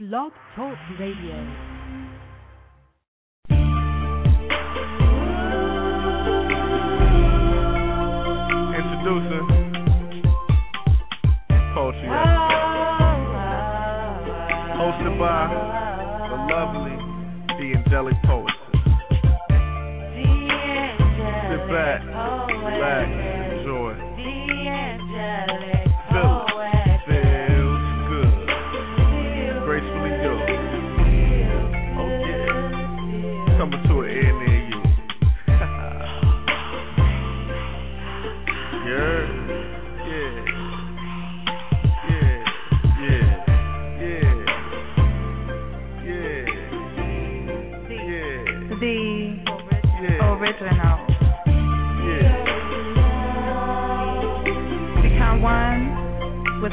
Blog Talk Radio.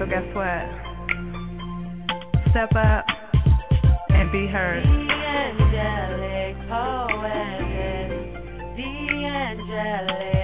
So guess what? Step up and be heard. angelic poetess, the angelic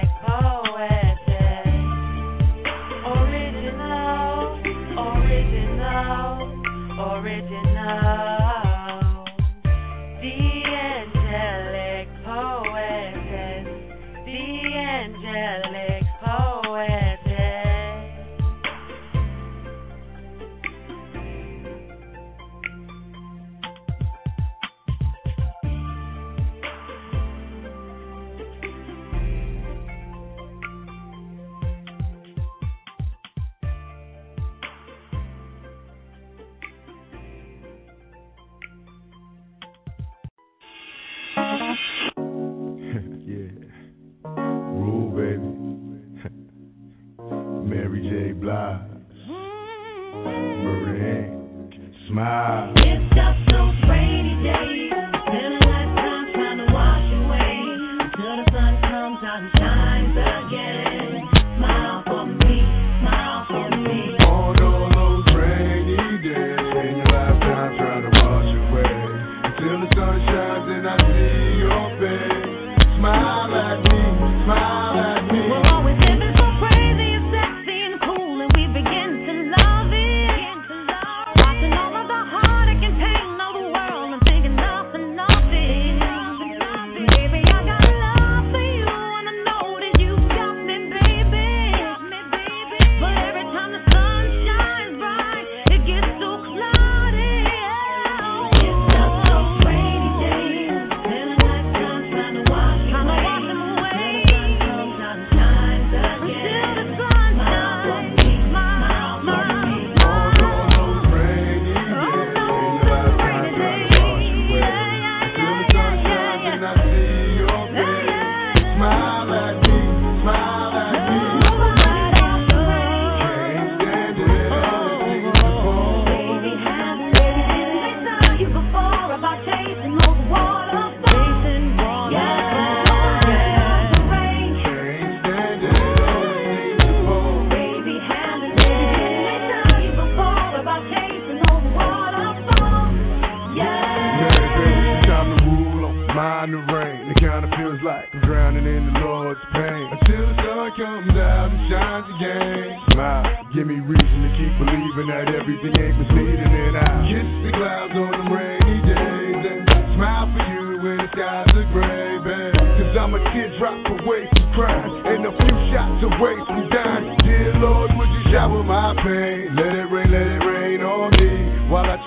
mind the rain. It kinda feels like I'm drowning in the Lord's pain. Until the sun comes out and shines again. Smile, give me reason to keep believing that everything ain't misleading. And I kiss the clouds on the rainy days and smile for you when the skies are gray, babe. Cause I'm a teardrop away from crying and a few shots away from dying. Dear Lord, would you shower my pain? Let it rain,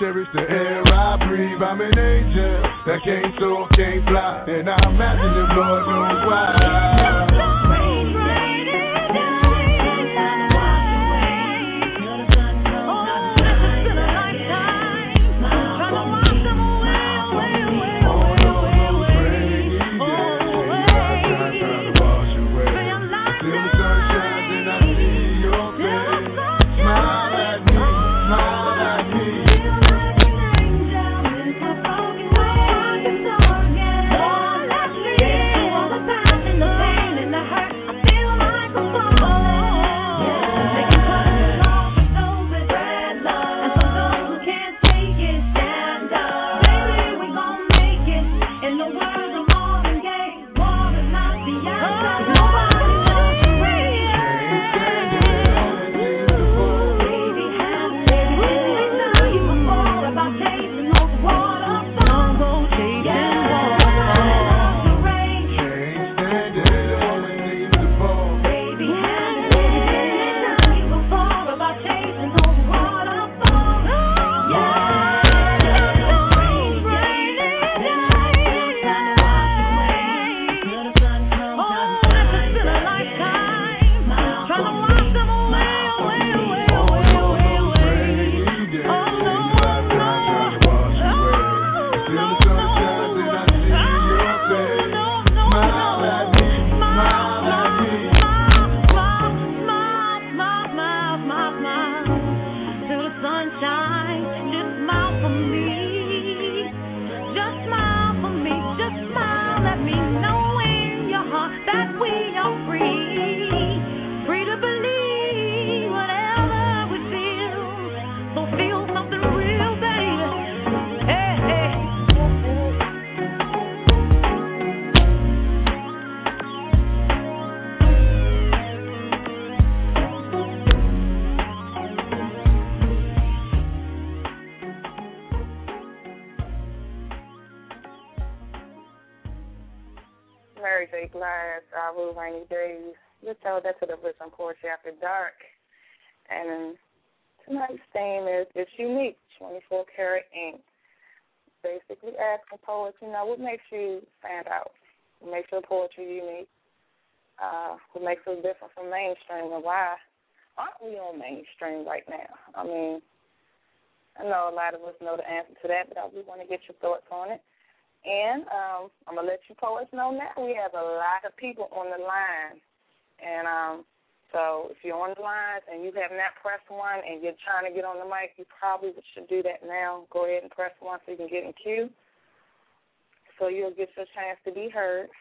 cherish the air I breathe. I'm an angel that can't soar, can't fly, and I imagine the Lord knows why. And tonight's theme is It's Unique, 24 Karat Ink. Basically asking poets, you know, what makes you stand out? What makes your poetry unique? Uh, what makes us different from mainstream and why aren't we on mainstream right now? I mean, I know a lot of us know the answer to that, but I just want to get your thoughts on it. And um, I'm gonna let you poets know now we have a lot of people on the line, and um, so if you're on the line and you have not pressed one and you're trying to get on the mic, you probably should do that now. Go ahead and press one so you can get in queue, so you'll get your chance to be heard.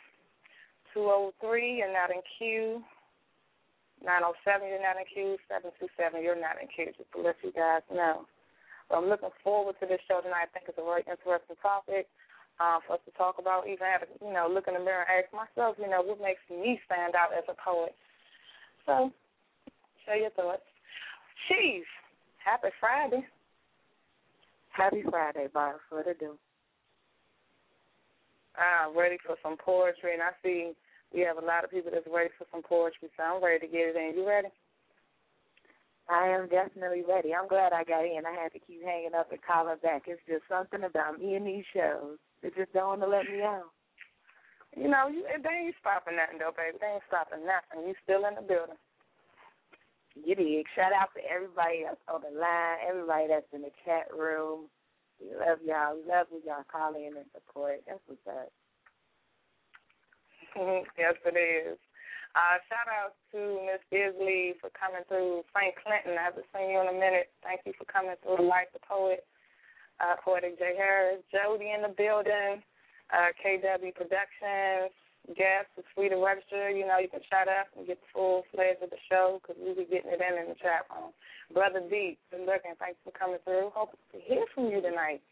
203, you're not in queue. 907, you're not in queue. 727, you're not in queue. Just to let you guys know. So I'm looking forward to this show tonight. I think it's a very interesting topic uh, for us to talk about. Even have you know, look in the mirror and ask myself, you know, what makes me stand out as a poet. So, share your thoughts. Chief, happy Friday. Happy Friday, Bob. What to do? I'm ready for some poetry, and I see we have a lot of people that's ready for some poetry, so I'm ready to get it in. You ready? I am definitely ready. I'm glad I got in. I had to keep hanging up and calling back. It's just something about me and these shows. They just don't want to let me out. You know, you, they ain't stopping nothing, though, baby. They ain't stopping nothing. You still in the building. You dig. Shout out to everybody that's on the line, everybody that's in the chat room. We love y'all. We love when y'all call in and support. That's what's up. yes, it is. Uh, shout out to Miss Isley for coming through St. Clinton. I haven't seen you in a minute. Thank you for coming through the Life the Poet. Uh, Poetic J. Harris, Jody in the building, uh, KW Productions, guests, it's free to register. You know, you can shout out and get the full fledged of the show because we'll be getting it in in the chat room. Brother D, good looking. Thanks for coming through. Hope to hear from you tonight.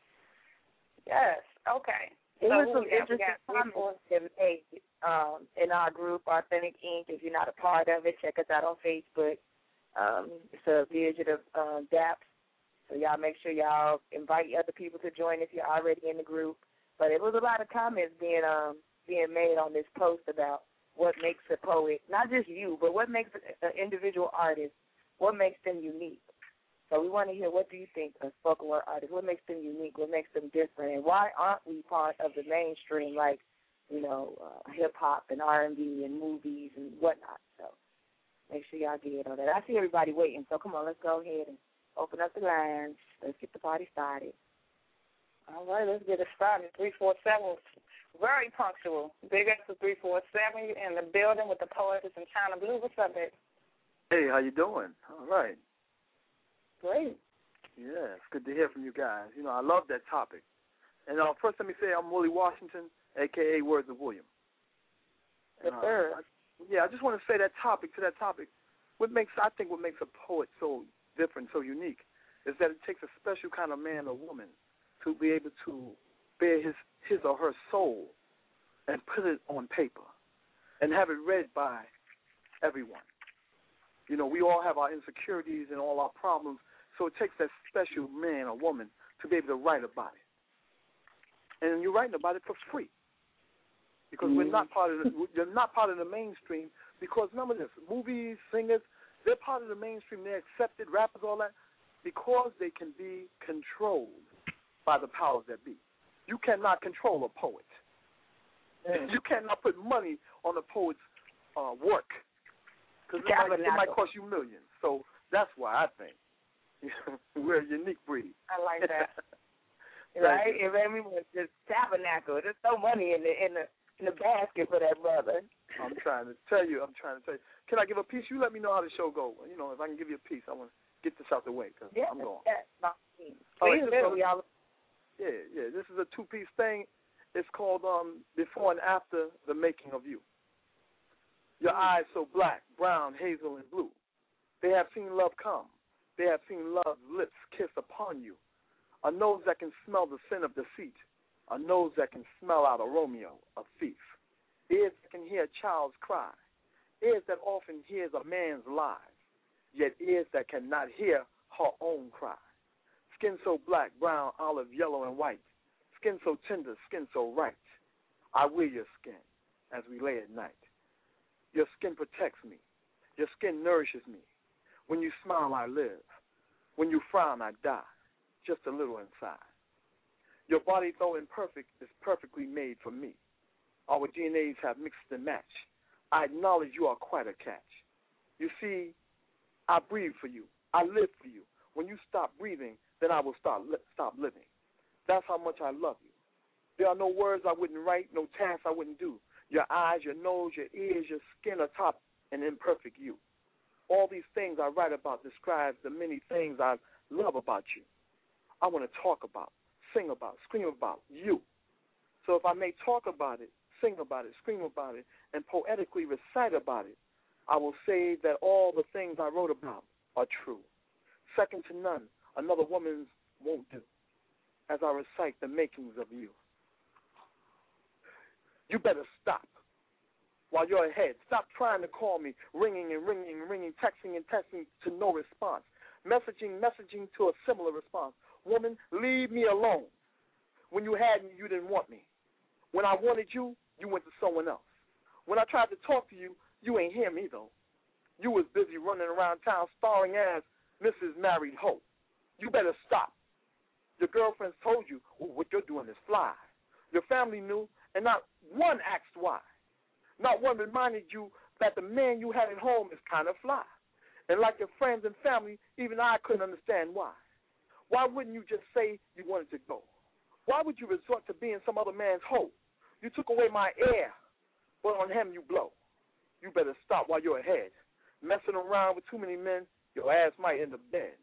Yes. Okay. It so was some interesting comments that made um, in our group, Authentic Ink. If you're not a part of it, check us out on Facebook. Um, it's a vision of um, DAPS. So y'all make sure y'all invite other people to join if you're already in the group. But it was a lot of comments being um, being made on this post about what makes a poet, not just you, but what makes an individual artist, what makes them unique. So we want to hear what do you think of spoken word artists? What makes them unique? What makes them different? And why aren't we part of the mainstream like, you know, uh, hip hop and R and B and movies and whatnot? So make sure y'all get on that. I see everybody waiting, so come on, let's go ahead and open up the lines. Let's get the party started. All right, let's get it started. Three four seven, very punctual. Big up to three four seven. In the building with the poetess in Chyna Blue. What's up, baby? Hey, how you doing? All right. Great. Yeah, it's good to hear from you guys. You know, I love that topic. And uh, first, let me say I'm Willie Washington, aka Words of William. Yes, Uh, sir. I, yeah, I just want to say that topic to that topic. What makes I think what makes a poet so different, so unique, is that it takes a special kind of man or woman to be able to bear his his or her soul and put it on paper and have it read by everyone. You know, we all have our insecurities and all our problems, so it takes that special man or woman to be able to write about it. And you're writing about it for free. Because we're not part of the mm-hmm. you're not part of the mainstream because remember this, movies, singers, they're part of the mainstream, they're accepted, rappers, all that, because they can be controlled by the powers that be. You cannot control a poet. You cannot put money on a poet's uh, work because it, might- it might cost you millions. So that's why I think we're a unique breed. I like that. Right? It made If everyone just tabernacle, there's no money in the in the in the basket for that brother. I'm trying to tell you. I'm trying to tell you. Can I give a piece? You let me know how the show goes. You know, if I can give you a piece, I want to get this out the way because Yeah, I'm going. thing. All Please so- y'all. Yeah, yeah. This is a two-piece thing. It's called um before and after the making of you. Your eyes so black, brown, hazel, and blue. They have seen love come. They have seen love's lips kiss upon you. A nose that can smell the sin of deceit. A nose that can smell out a Romeo, a thief. Ears that can hear a child's cry. Ears that often hears a man's lies. Yet ears that cannot hear her own cry. Skin so black, brown, olive, yellow, and white. Skin so tender, skin so right. I wear your skin. as we lay at night. Your skin protects me. Your skin nourishes me. When you smile, I live. When you frown, I die, just a little inside. Your body, though imperfect, is perfectly made for me. Our DNAs have mixed and matched. I acknowledge you are quite a catch. You see, I breathe for you. I live for you. When you stop breathing, then I will stop li- stop living. That's how much I love you. There are no words I wouldn't write, no tasks I wouldn't do. Your eyes, your nose, your ears, your skin are top and imperfect you. All these things I write about describes the many things I love about you. I want to talk about, sing about, scream about you. So if I may talk about it, sing about it, scream about it, and poetically recite about it, I will say that all the things I wrote about are true. Second to none, another woman's won't do, as I recite the makings of you. You better stop while you're ahead. Stop trying to call me, ringing and ringing and ringing, texting and texting to no response, messaging, messaging to a similar response. Woman, leave me alone. When you had me, you didn't want me. When I wanted you, you went to someone else. When I tried to talk to you, you ain't hear me though. You was busy running around town starring as Mrs. Married Hope. You better stop. Your girlfriends told you well, what you're doing is fly. Your family knew, and not one asked why. Not one reminded you that the man you had at home is kind of fly. And like your friends and family, even I couldn't understand why. Why wouldn't you just say you wanted to go? Why would you resort to being some other man's hoe? You took away my air, but on him you blow. You better stop while you're ahead. Messing around with too many men, your ass might end up dead.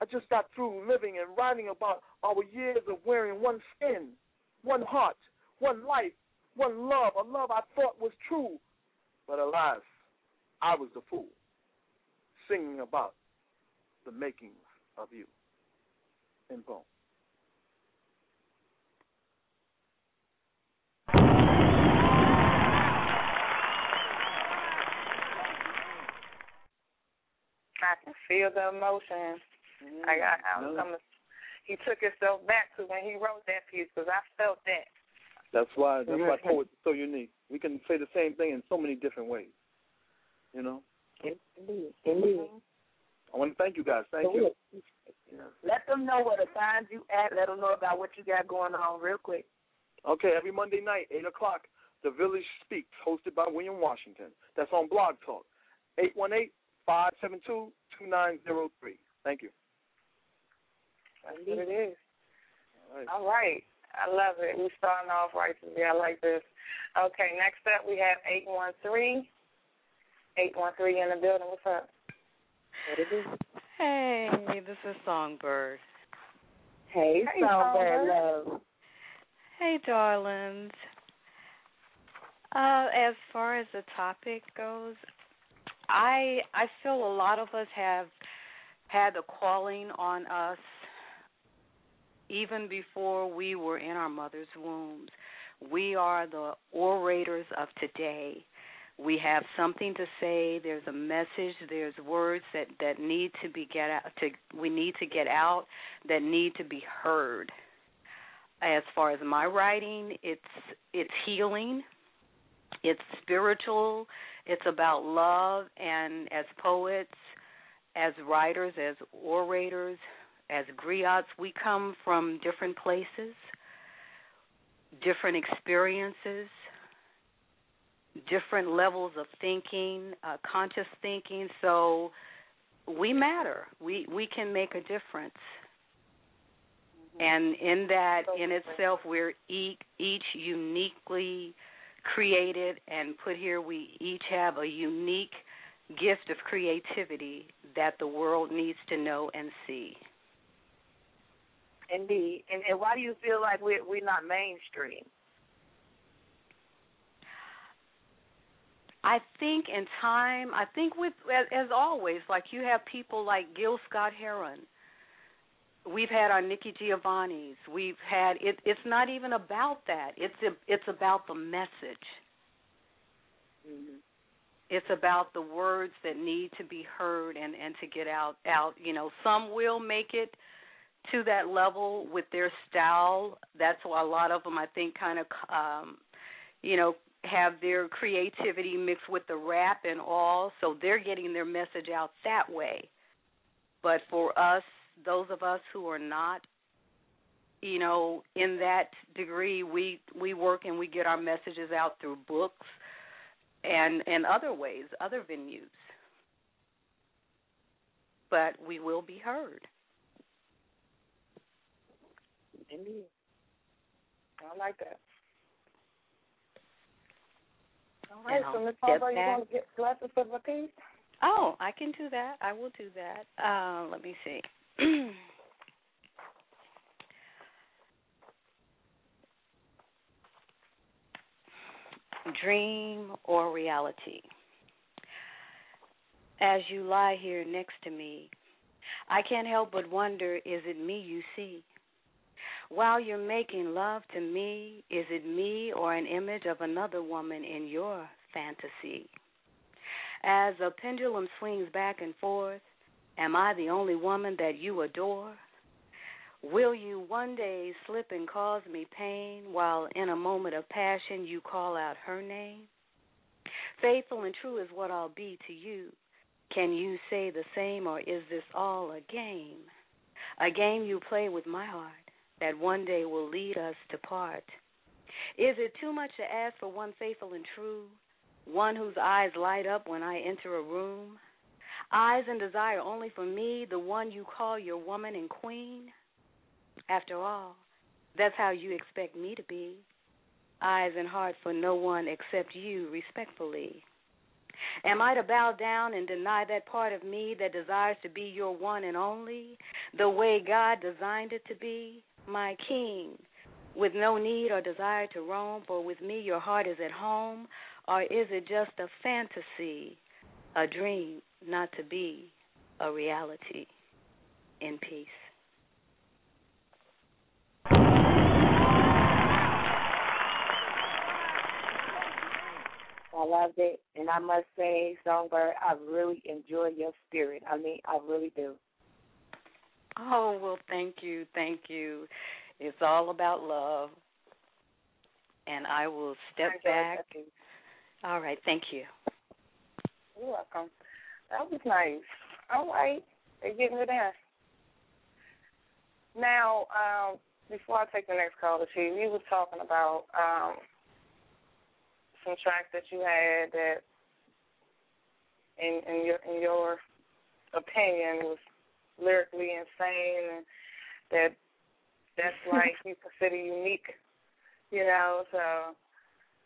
I just got through living and writing about our years of wearing one skin, one heart, one life, one love, a love I thought was true. But alas, I was the fool, singing about the makings of you. In poem. I can feel the emotion. Mm-hmm. I got. I'm, I'm a, he took himself back to when he wrote that piece because I felt that. That's why that's why poets are so unique. We can say the same thing in so many different ways. You know. Indeed. Indeed. I want to thank you guys. Thank you. Let them know where to find you at. Let them know about what you got going on real quick. Okay, every Monday night, eight o'clock, The Village Speaks, hosted by William Washington. That's on Blog Talk. 818-572-2903. Thank you. That's what it is. All right. All right. I love it. We're starting off right today. I like this. Okay, next up we have 813. 813 in the building. What's up? What it is? Hey, this is Songbird. Hey, Hey, Songbird Songbird. Love. Hey, darlings. Uh, as far as the topic goes, I I feel a lot of us have had the calling on us even before we were in our mother's wombs. We are the orators of today. We have something to say. There's a message. There's words that that need to be get out. To we need to get out that need to be heard. As far as my writing, it's it's healing. It's spiritual. It's about love. And as poets, as writers, as orators, as griots, we come from different places, different experiences, different levels of thinking, uh, conscious thinking. So we matter. We we can make a difference. And in that, in itself, we're each, each uniquely created and put here. We each have a unique gift of creativity that the world needs to know and see. Indeed. And, and why do you feel like we're we're not mainstream? I think in time, I think with as, as always, like you have people like Gil Scott Heron. We've had our Nikki Giovanni's. We've had it. It's not even about that. It's a, it's about the message. Mm-hmm. It's about the words that need to be heard and and to get out out. You know, some will make it to that level with their style. That's why a lot of them, I think, kind of, um, you know, have their creativity mixed with the rap and all, so they're getting their message out that way. But for us, those of us who are not, you know, in that degree, we we work and we get our messages out through books and and other ways, other venues. But we will be heard. Indeed. I like that. All right, so step Harper, you want to get glasses for the piece? Oh, I can do that. I will do that. Uh, let me see. Dream or reality? As you lie here next to me, I can't help but wonder is it me you see? While you're making love to me, is it me or an image of another woman in your fantasy? As a pendulum swings back and forth, am I the only woman that you adore? Will you one day slip and cause me pain while in a moment of passion you call out her name? Faithful and true is what I'll be to you. Can you say the same, or is this all a game? A game you play with my heart that one day will lead us to part. Is it too much to ask for one faithful and true, one whose eyes light up when I enter a room? Eyes and desire only for me, the one you call your woman and queen? After all, that's how you expect me to be. Eyes and heart for no one except you, respectfully. Am I to bow down and deny that part of me that desires to be your one and only, the way God designed it to be, my king, with no need or desire to roam, for with me your heart is at home, or is it just a fantasy, a dream not to be a reality? In peace. I loved it, and I must say, Songbird, I really enjoy your spirit. I mean, I really do. Oh, well, thank you. Thank you. It's all about love. And I will step back. All right. Thank you. You're welcome. That was nice. All right. They're getting it in. Now, um, before I take the next call to you, we was talking about um, some tracks that you had that, in, in your in your opinion, was lyrically insane, and that that's like you consider unique, you know. So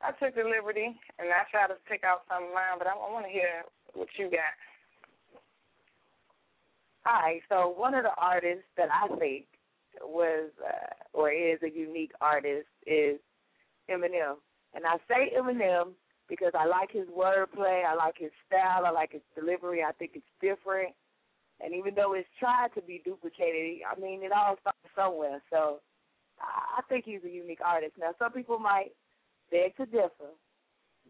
I took the liberty and I tried to pick out some of mine, but I, I want to hear what you got. Right, so one of the artists that I think was uh, or is a unique artist is Eminem, and I say Eminem because I like his wordplay, I like his style, I like his delivery. I think it's different, and even though it's tried to be duplicated, I mean it all starts somewhere. So I think he's a unique artist. Now some people might beg to differ,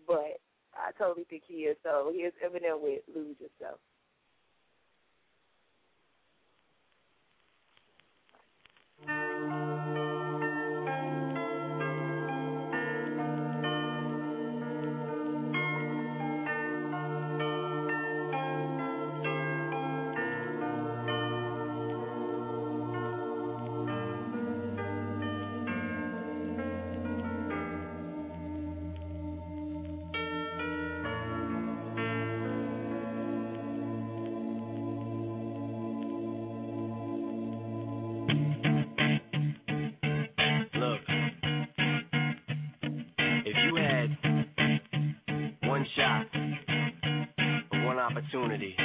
but I totally think he is. So here's Eminem with "Lose Yourself." Opportunity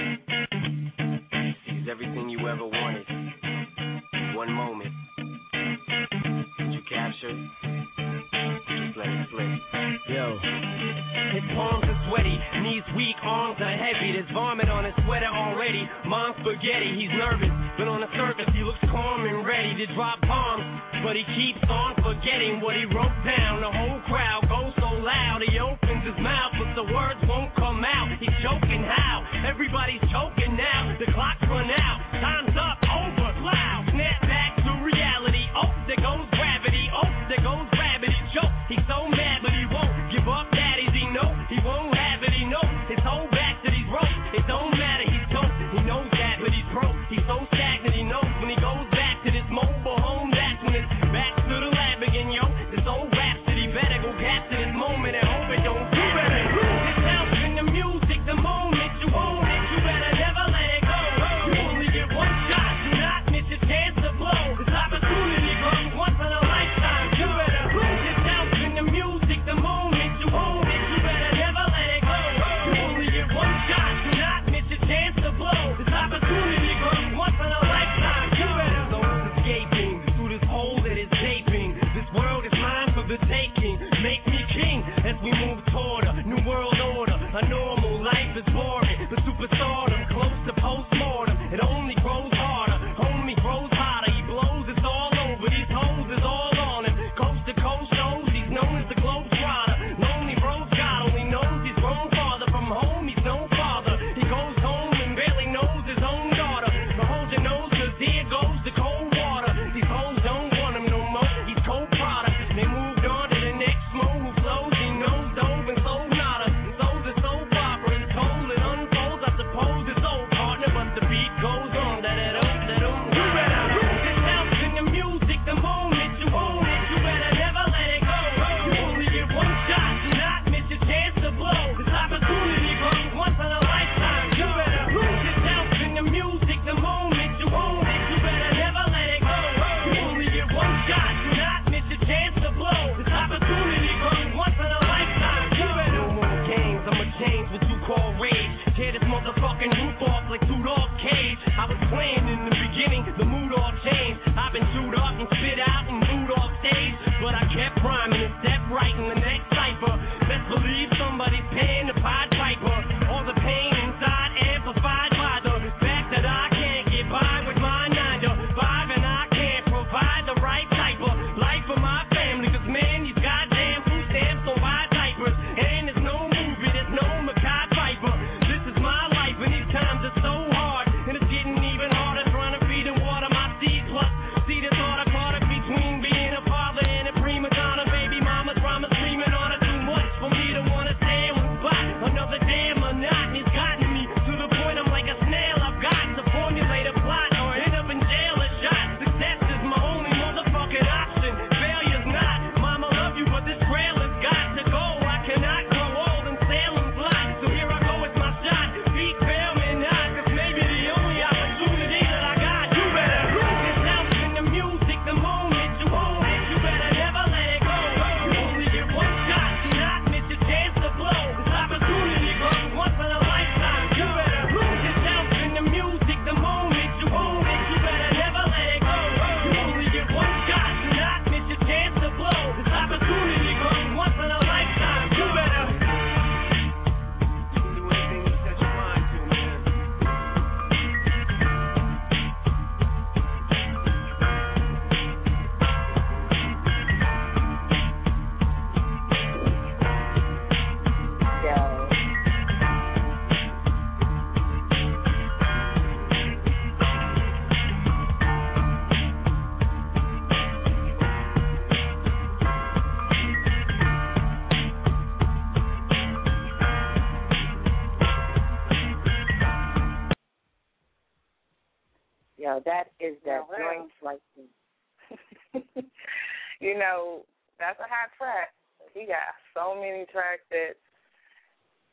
tracks that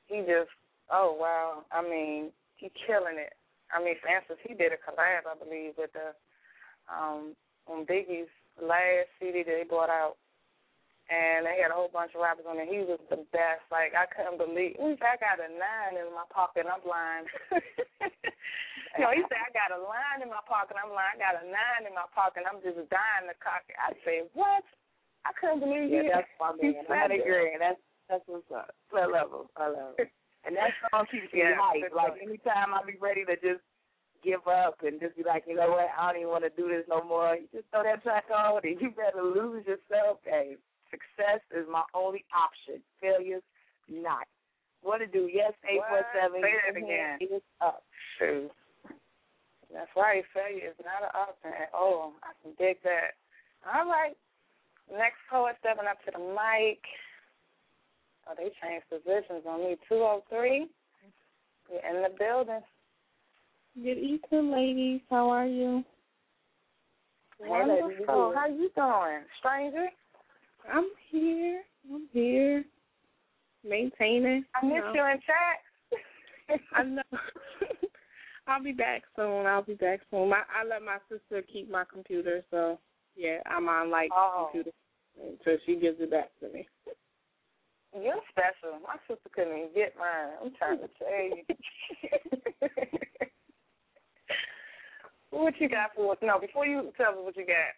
he just oh wow. I mean, he killing it. I mean, for instance, he did a collab, I believe, with the um on Biggie's last CD that they brought out. And they had a whole bunch of rappers on there. He was the best. Like I couldn't believe. He said, "I got a nine in my pocket. I'm blind." you know, he said, "I got a line in my pocket. I'm blind. I got a nine in my pocket. I'm just dying to cock it." I said, "What?" I couldn't believe Yeah, it. that's my He man. I agree. That's that's what's up. I love him. I love him. And that song keeps me Yeah, hyped. Like song. anytime I be ready to just give up and just be like, you know what, I don't even want to do this no more. You just throw that track on and you better lose yourself. Hey, success is my only option. Failure's not. What to do? Yes, eight four seven. Say that again. It's up. Shoot. That's right. Failure is not an option at all. I can dig that. All right. Next poet stepping up to the mic. Oh, they changed positions on me. 203. You're in the building. Good evening, ladies. How are you? Wonderful. Oh, how you doing, stranger? I'm here. I'm here. Maintaining. I miss know. you in chat. I know. I'll be back soon. I'll be back soon. My, I let my sister keep my computer, so yeah, I'm on like Oh. computer until she gives it back to me. You're special. My sister couldn't even get mine. I'm trying to tell you. what you got for us? No, before you tell us what you got,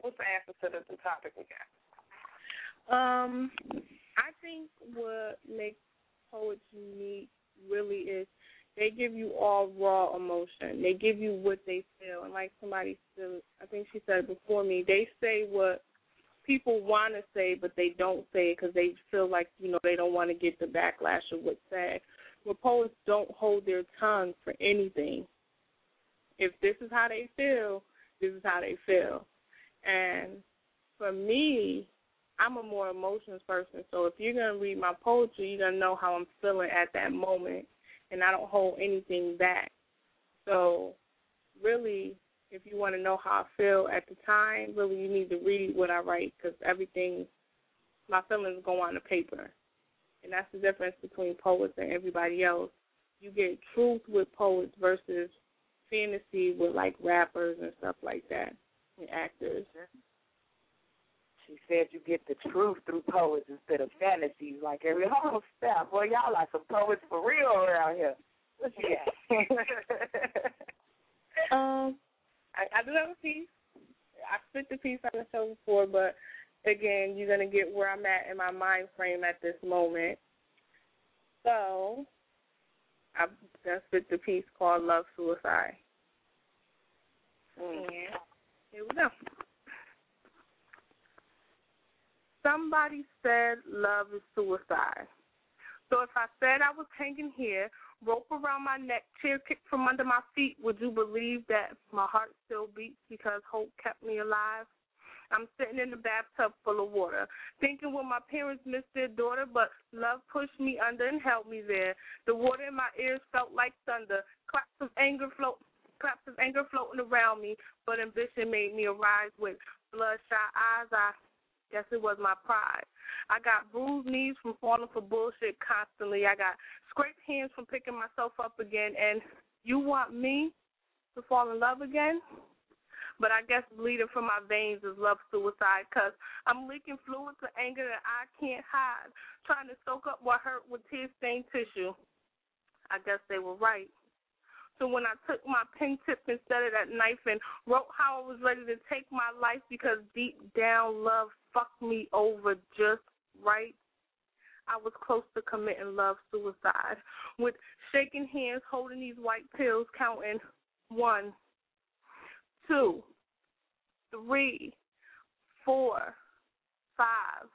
what's the answer to the, the topic we got? Um, I think what makes poets unique really is they give you all raw emotion. They give you what they feel, and like somebody said, I think she said before me, they say what people want to say, but they don't say it because they feel like you know they don't want to get the backlash of what's said. But poets don't hold their tongue for anything. If this is how they feel, this is how they feel. And for me, I'm a more emotions person. So if you're gonna read my poetry, you're gonna know how I'm feeling at that moment, and I don't hold anything back. So really, if you want to know how I feel at the time, really you need to read what I write because everything, my feelings go on the paper, and that's the difference between poets and everybody else. You get truth with poets versus fantasy with like rappers and stuff like that and actors. She said you get the truth through poets instead of fantasies like every whole step. Boy, y'all like some poets for real around here. What you? Um, I, I do have a piece. I spit the piece on the show before, but again, you're gonna get where I'm at in my mind frame at this moment. So, I just spit the piece called "Love Suicide." And here we go. Somebody said love is suicide. So if I said I was hanging here, rope around my neck, chair kicked from under my feet, would you believe that my heart still beats because hope kept me alive? I'm sitting in the bathtub full of water, thinking when my parents missed their daughter, but love pushed me under and held me there. The water in my ears felt like thunder, claps of anger float, claps of anger floating around me, but ambition made me arise with bloodshot eyes. I guess it was my pride. I got bruised knees from falling for bullshit constantly. I got scraped hands from picking myself up again. And you want me to fall in love again? But I guess bleeding from my veins is love suicide because I'm leaking fluids of anger that I can't hide, trying to soak up what hurt with tear stained tissue. I guess they were right. So when I took my pen tip instead of that knife and wrote how I was ready to take my life because deep down love fucked me over just right, I was close to committing love suicide with shaking hands, holding these white pills, counting one, two, three, four, five,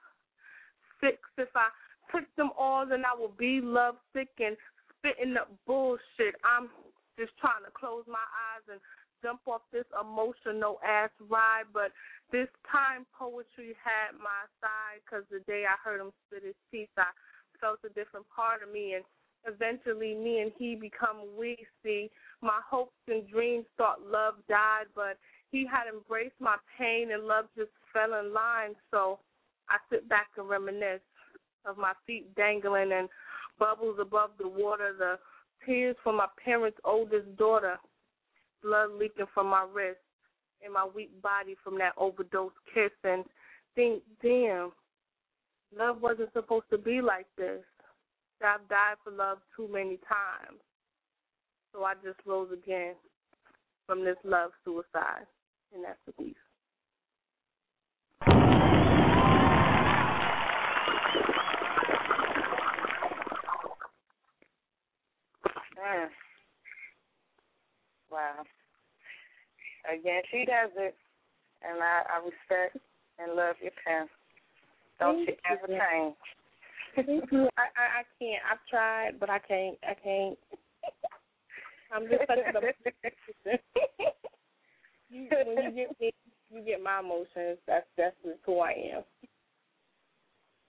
six. If I took them all, then I would be love sick and spitting up bullshit. I'm just trying to close my eyes and jump off this emotional ass ride. But this time, poetry had my side because the day I heard him spit his piece, I felt a different part of me. And Eventually, me and he become we. See, my hopes and dreams thought love died, but he had embraced my pain and love just fell in line. So I sit back and reminisce of my feet dangling and bubbles above the water, the tears from my parents' oldest daughter, blood leaking from my wrist, and my weak body from that overdose kiss. And think, damn, love wasn't supposed to be like this. I've died for love too many times. So I just rose again from this love suicide, and that's the piece. Mm. Wow. Again, she does it, and I, I respect and love your pen. Don't Thank you ever you. change. Thank you. I, I I can't. I've tried, but I can't. I can't. I'm just such a you, when you get me, you get my emotions. That's that's just who I am.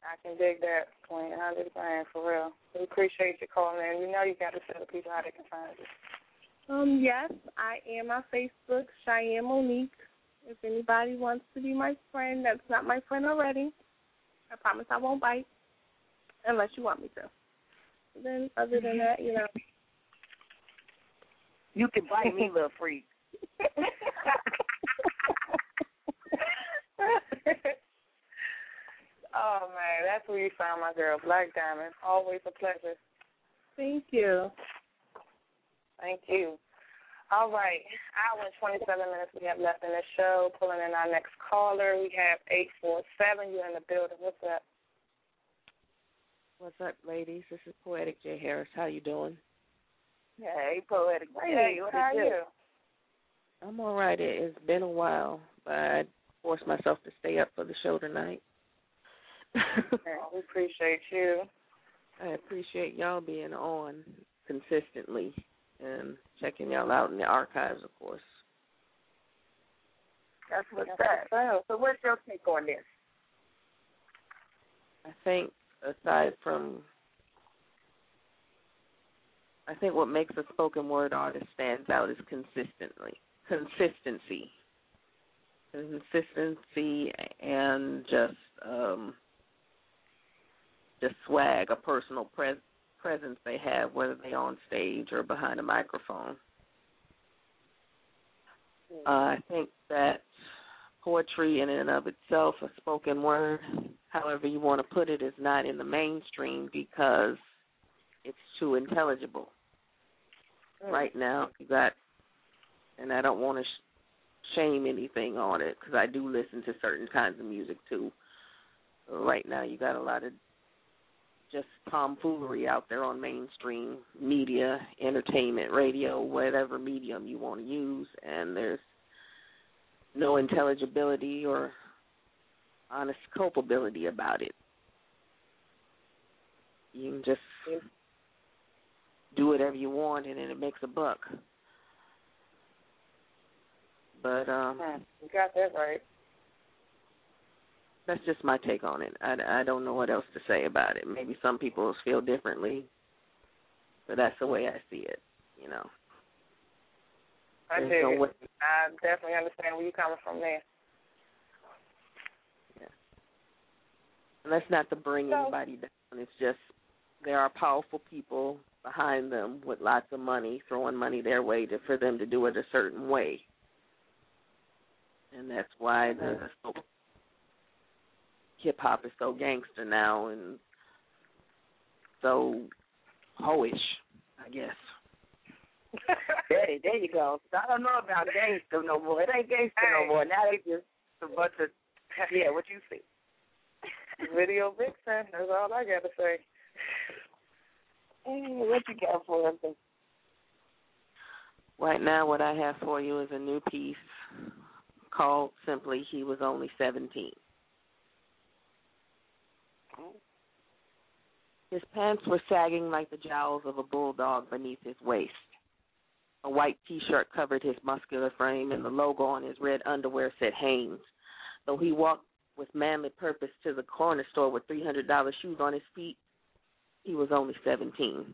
I can dig that point, hundred percent for real. We appreciate you calling in. You know you got to tell the people how they can find you. Um, yes, I am on Facebook, Cheyenne Monique. If anybody wants to be my friend, that's not my friend already. I promise I won't bite, unless you want me to. Then, other than that, you know. You can bite me, little freak. oh man, that's where you found my girl, Black Diamond. Always a pleasure. Thank you. Thank you. All right, hour and 27 minutes we have left in the show. Pulling in our next caller, we have 847. You're in the building. What's up? What's up, ladies? This is Poetic J. Harris. How you doing? Hey, poetic. J. Hey, what how are do? you? I'm all right. It, it's been a while, but I forced myself to stay up for the show tonight. We appreciate you. I appreciate y'all being on consistently and checking y'all out in the archives, of course. That's what's That's that. So what's your take on this? I think aside from I think what makes a spoken word artist stands out is consistently consistency. Consistency and just um just swag, a personal pres- presence they have, whether they're on stage or behind a microphone. Uh, I think that poetry in and of itself, a spoken word, however you want to put it, is not in the mainstream because it's too intelligible. Right now, you got, and I don't want to sh- shame anything on it because I do listen to certain kinds of music too. Right now, you got a lot of just tomfoolery out there on mainstream media, entertainment, radio, whatever medium you want to use, and there's no intelligibility or honest culpability about it. You can just do whatever you want and then it makes a buck. But um You got that right. That's just my take on it. I, I don't know what else to say about it. Maybe some people feel differently, but that's the way I see it. You know, I There's dig no I definitely understand where you're coming from there. Yeah. And that's not to bring So- anybody down. It's just there are powerful people behind them with lots of money throwing money their way to for them to do it a certain way, and that's why the so, hip hop is so gangster now and so hoish, I guess. There, there you go. I don't know about gangster no more. It ain't gangster Hey. no more. Now they just a bunch of yeah. What you see? Video vixen. That's all I got to say. Mm, what you got for us? Right now, what I have for you is a new piece called simply "He Was Only 17." His pants were sagging like the jowls of a bulldog beneath his waist. A white T-shirt covered his muscular frame, and the logo on his red underwear said Hanes. Though he walked with manly purpose to the corner store with $300 shoes on his feet, he was only 17.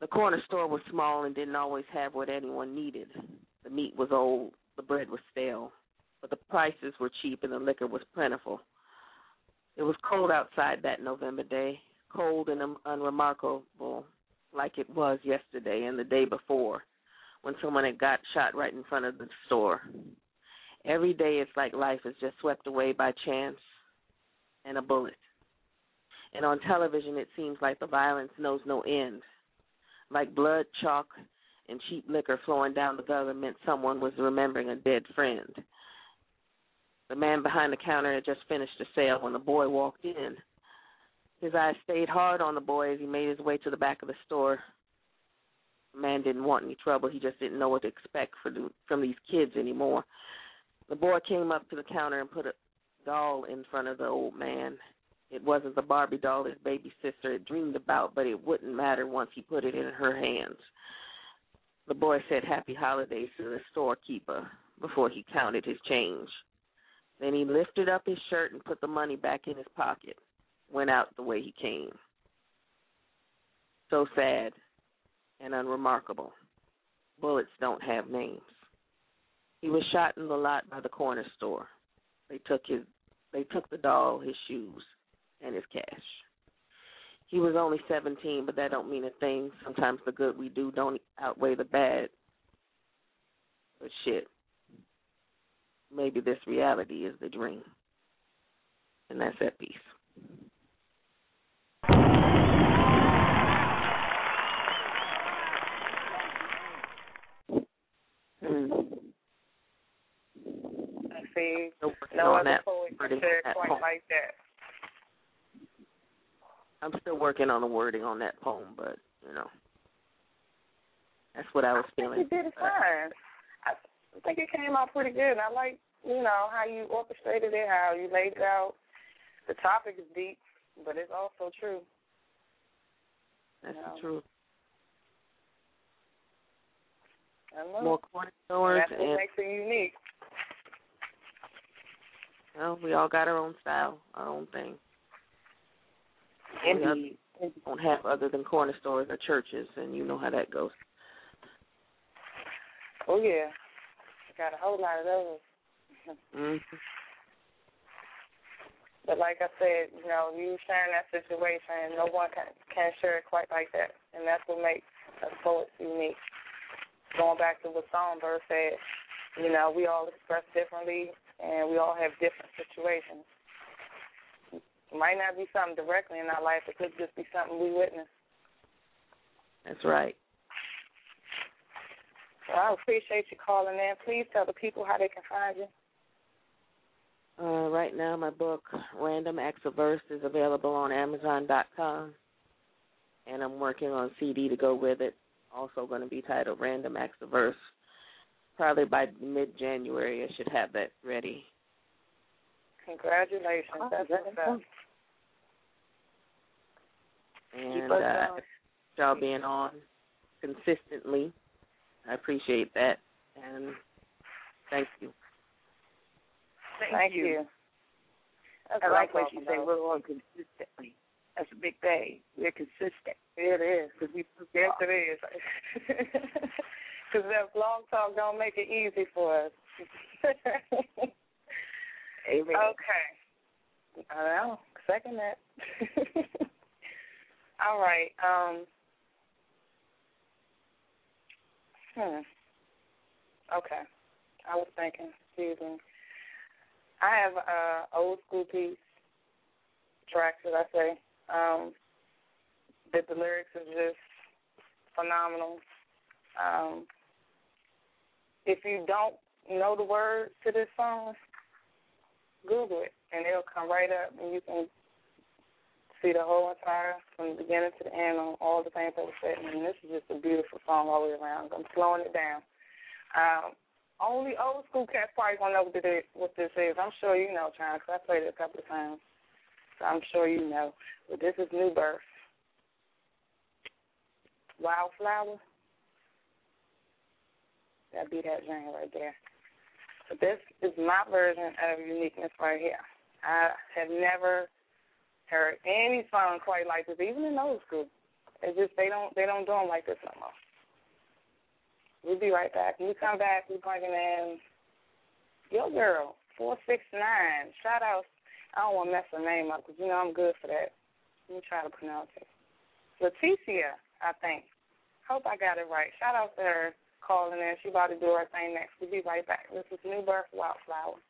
The corner store was small and didn't always have what anyone needed. The meat was old, the bread was stale, but the prices were cheap and the liquor was plentiful. It was cold outside that November day, cold and un- unremarkable, like it was yesterday and the day before, when someone had got shot right in front of the store. Every day it's like life is just swept away by chance and a bullet. And on television, it seems like the violence knows no end. Like blood, chalk, and cheap liquor flowing down the gutter meant someone was remembering a dead friend. The man behind the counter had just finished a sale when the boy walked in. His eyes stayed hard on the boy as he made his way to the back of the store. The man didn't want any trouble. He just didn't know what to expect the, from these kids anymore. The boy came up to the counter and put a doll in front of the old man. It wasn't the Barbie doll his baby sister had dreamed about, but it wouldn't matter once he put it in her hands. The boy said happy holidays to the storekeeper before he counted his change. Then he lifted up his shirt and put the money back in his pocket, went out the way he came. So sad and unremarkable. Bullets don't have names. He was shot in the lot by the corner store. They took his they took the doll, his shoes, and his cash. He was only seventeen, but that don't mean a thing. Sometimes the good we do don't outweigh the bad. But shit. Maybe this reality is the dream. And that's that piece. Mm. I see. So no other poet can share quite poem. like that. I'm still working on the wording on that poem, but you know, that's what I was I think feeling. you did it fine. I think it came out pretty good. I like, you know, how you orchestrated it, how you laid it out. The topic is deep, but it's also true. That's Yeah. the truth. I. More corner And that's what and makes it unique. well, we all got our own style, our own thing. We don't have other than corner stores or churches, and you know how that goes. Oh yeah, got a whole lot of those. hmm But like I said, you know, you sharing that situation, and no one can can share it quite like that, and that's what makes us poets unique. Going back to what Songbird said, you know, we all express differently, and we all have different situations. It might not be something directly in our life; it could just be something we witness. That's right. I appreciate you calling in. Please tell the people how they can find you. Uh, right now, my book, Random Acts of Verse, is available on Amazon.com, and I'm working on CD to go with it. Also, going to be titled Random Acts of Verse. Probably by mid-January, I should have that ready. Congratulations. That's what's up. And uh, y'all being on consistently, I appreciate that, and thank you. Thank, you. That's I like I'm what you talking say. We're on consistently. That's a big thing. We're consistent. It is. Because we Yes, it is. Because that long talk don't make it easy for us. Amen. Okay. I know. Second that. All right. Um. Hmm. Okay. I was thinking. Excuse me. I have a old school piece track, should I say? Um, that the lyrics are just phenomenal. Um, if you don't know the words to this song, Google it, and it'll come right up, and you can see the whole entire, from the beginning to the end, on all the things that were said. And this is just a beautiful song all the way around. I'm slowing it down. Um, only old school cats probably gonna know what, it what this is. I'm sure you know, Chyna, 'cause I played it a couple of times. So I'm sure you know. But this is New Birth. Wildflower. That'd be that genre right there. So this is my version of uniqueness right here. I have never heard any song quite like this, even in old school. It's just they don't they don't do them like this no more. We'll be right back. When we come back, we're bringing in your girl, 469. Shout out. I don't want to mess her name up because, you know, I'm good for that. Let me try to pronounce it. Leticia, I think. Hope I got it right. Shout out to her calling in. She about to do her thing next. We'll be right back. This is New Birth Wildflower.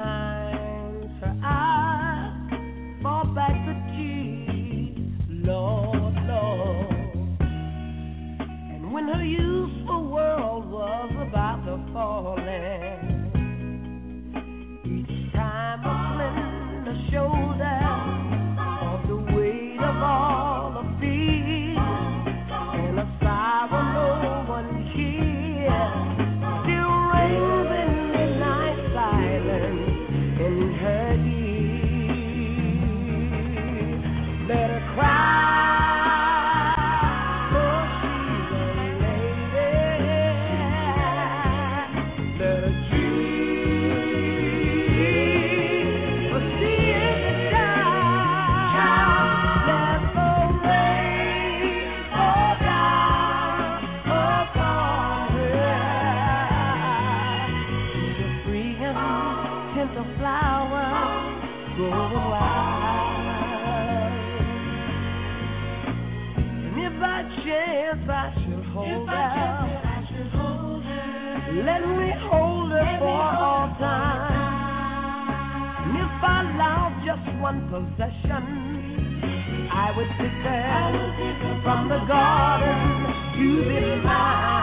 Many one possession, I would pick her from the garden to be mine.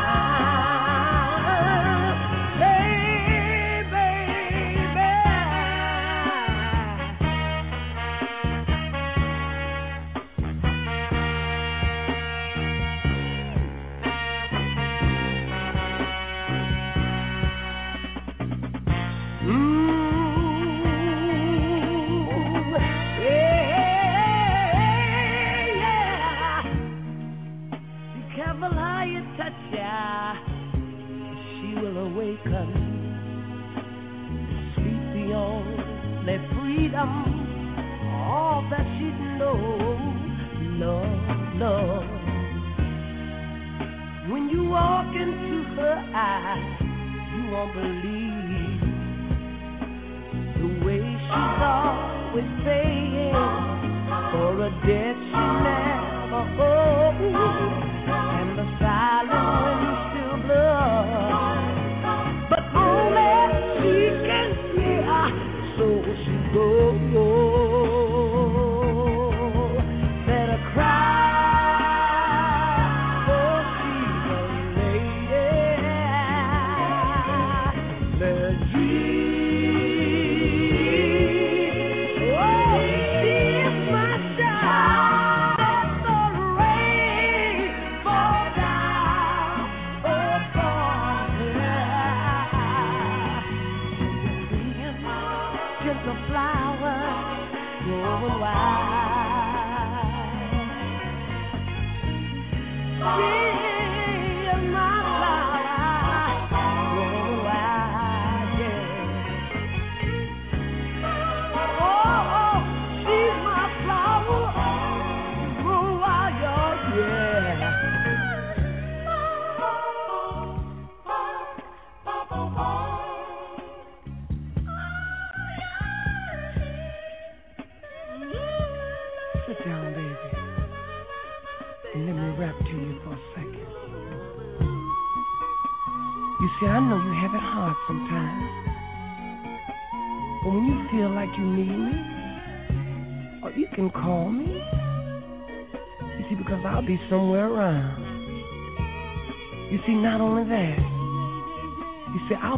Freedom. All that she knows. Love, love. When you walk into her eyes, you won't believe the way she's always paying for a debt she never owed,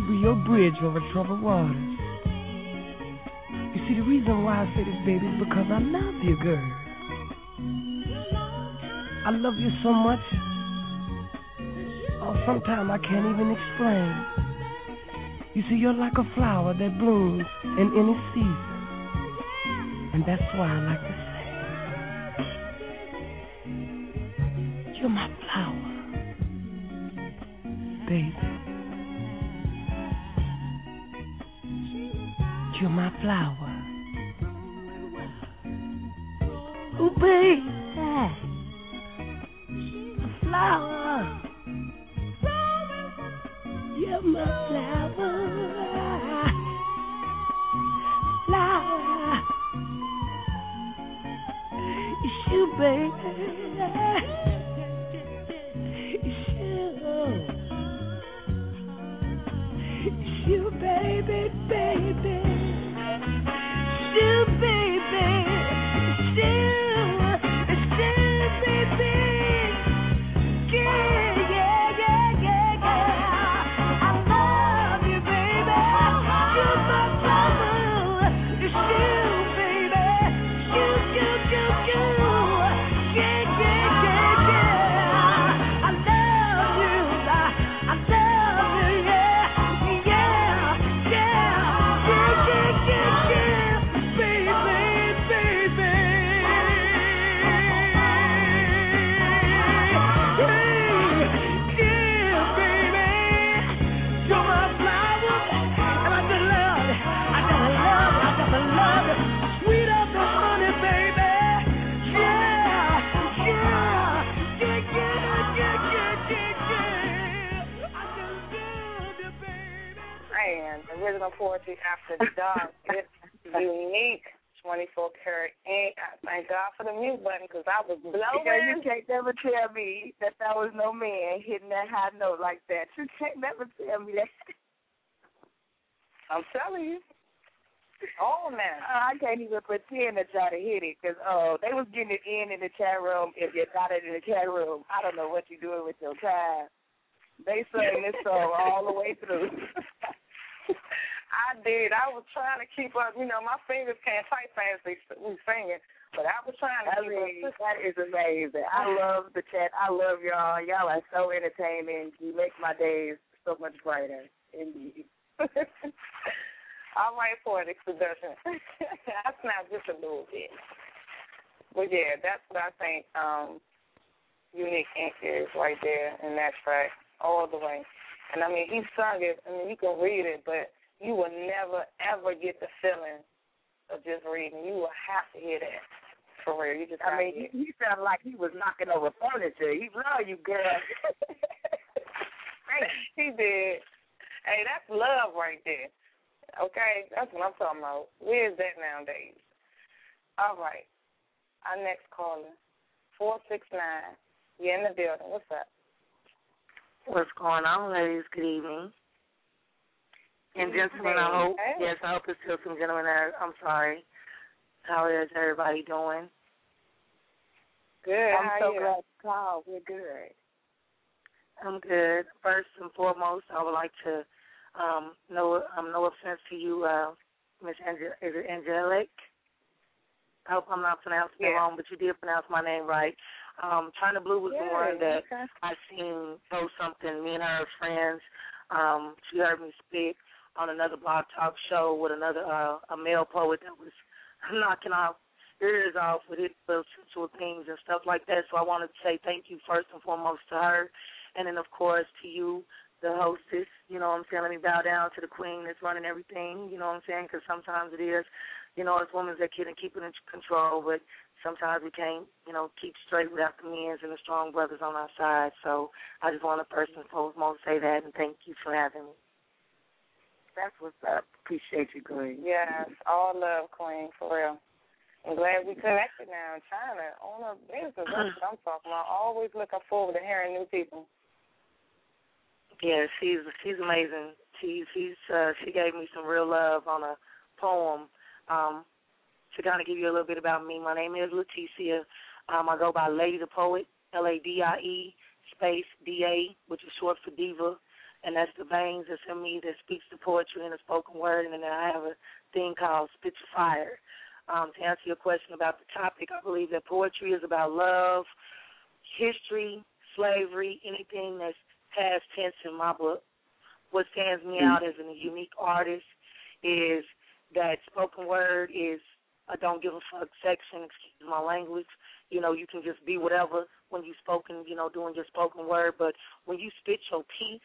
be your bridge over troubled waters. You see, the reason why I say this, baby, is because I love you, girl. I love you so much. Oh, sometimes I can't even explain. You see, you're like a flower that blooms in any season. And that's why I like tell me that there was no man hitting that high note like that. You can't never tell me that. I'm telling you. Oh uh, man. I can't even pretend to try to hit it because oh, uh, they was getting it in in the chat room. If you got it in the chat room, I don't know what you're doing with your time. They sang this song all the way through. I did. I was trying to keep up. You know, my fingers can't type fast. They we singing, but I was trying to I keep mean, up. that is amazing. I love the chat. I love y'all. Y'all are so entertaining. You make my days so much brighter. Indeed. All right, poetic seduction. I snapped just a little bit. But yeah, that's what I think um Unique Ink is right there in that track, all the way. And I mean, he sung it. I mean, you can read it, but you will never ever get the feeling of just reading. You will have to hear that for real. You just. I mean, he, he sounded like he was knocking over furniture. He love you, girl. he did. Hey, that's love right there. Okay, that's what I'm talking about. Where is that nowadays? All right. Our next caller, four six nine. You're in the building. What's up? What's going on, ladies? Good evening. And gentlemen, I hope, yes, I hope it's still some gentlemen there. I'm sorry. How is everybody doing? Good. I'm so you? glad you called. We're good. I'm good. First and foremost, I would like to, um, no, um, no offense to you, uh, Miss Angel, is it Angelic? I hope I'm not pronouncing it wrong, but you did pronounce my name right. Um, Chyna Blue was the Yeah, one that okay. I seen post something. Me and her are friends. Um, she heard me speak on another blog talk show with another uh, a male poet that was knocking off ears off with his little sensual things and stuff like that. So I wanted to say thank you first and foremost to her, and then of course to you, the hostess. You know what I'm saying? Let me bow down to the queen that's running everything. You know what I'm saying? Because sometimes it is, you know, it's women that can keep it in control, but sometimes we can't, you know, keep straight without the men's and the strong brothers on our side. So I just want to first and foremost say that and thank you for having me. That's what's up. Appreciate you, Queen. Yes, all love, Queen, for real. I'm glad we connected now in Chyna on a business. That's what I'm talking about. Always looking forward to hearing new people. Yeah, she's she's amazing. She she's uh, she gave me some real love on a poem. Um, to kind of give you a little bit about me, my name is Leticia. Um, I go by Lady the Poet, L A D I E space D A, which is short for diva, and that's the veins that's in me that speaks the poetry and the spoken word, and then I have a thing called Spit Fire. Um, to answer your question about the topic, I believe that poetry is about love, history, slavery, anything that's past tense in my book. what stands me out as a unique artist is that spoken word is a don't give a fuck section, excuse my language. You know, you can just be whatever when you spoken, you know, doing your spoken word, but when you spit your piece,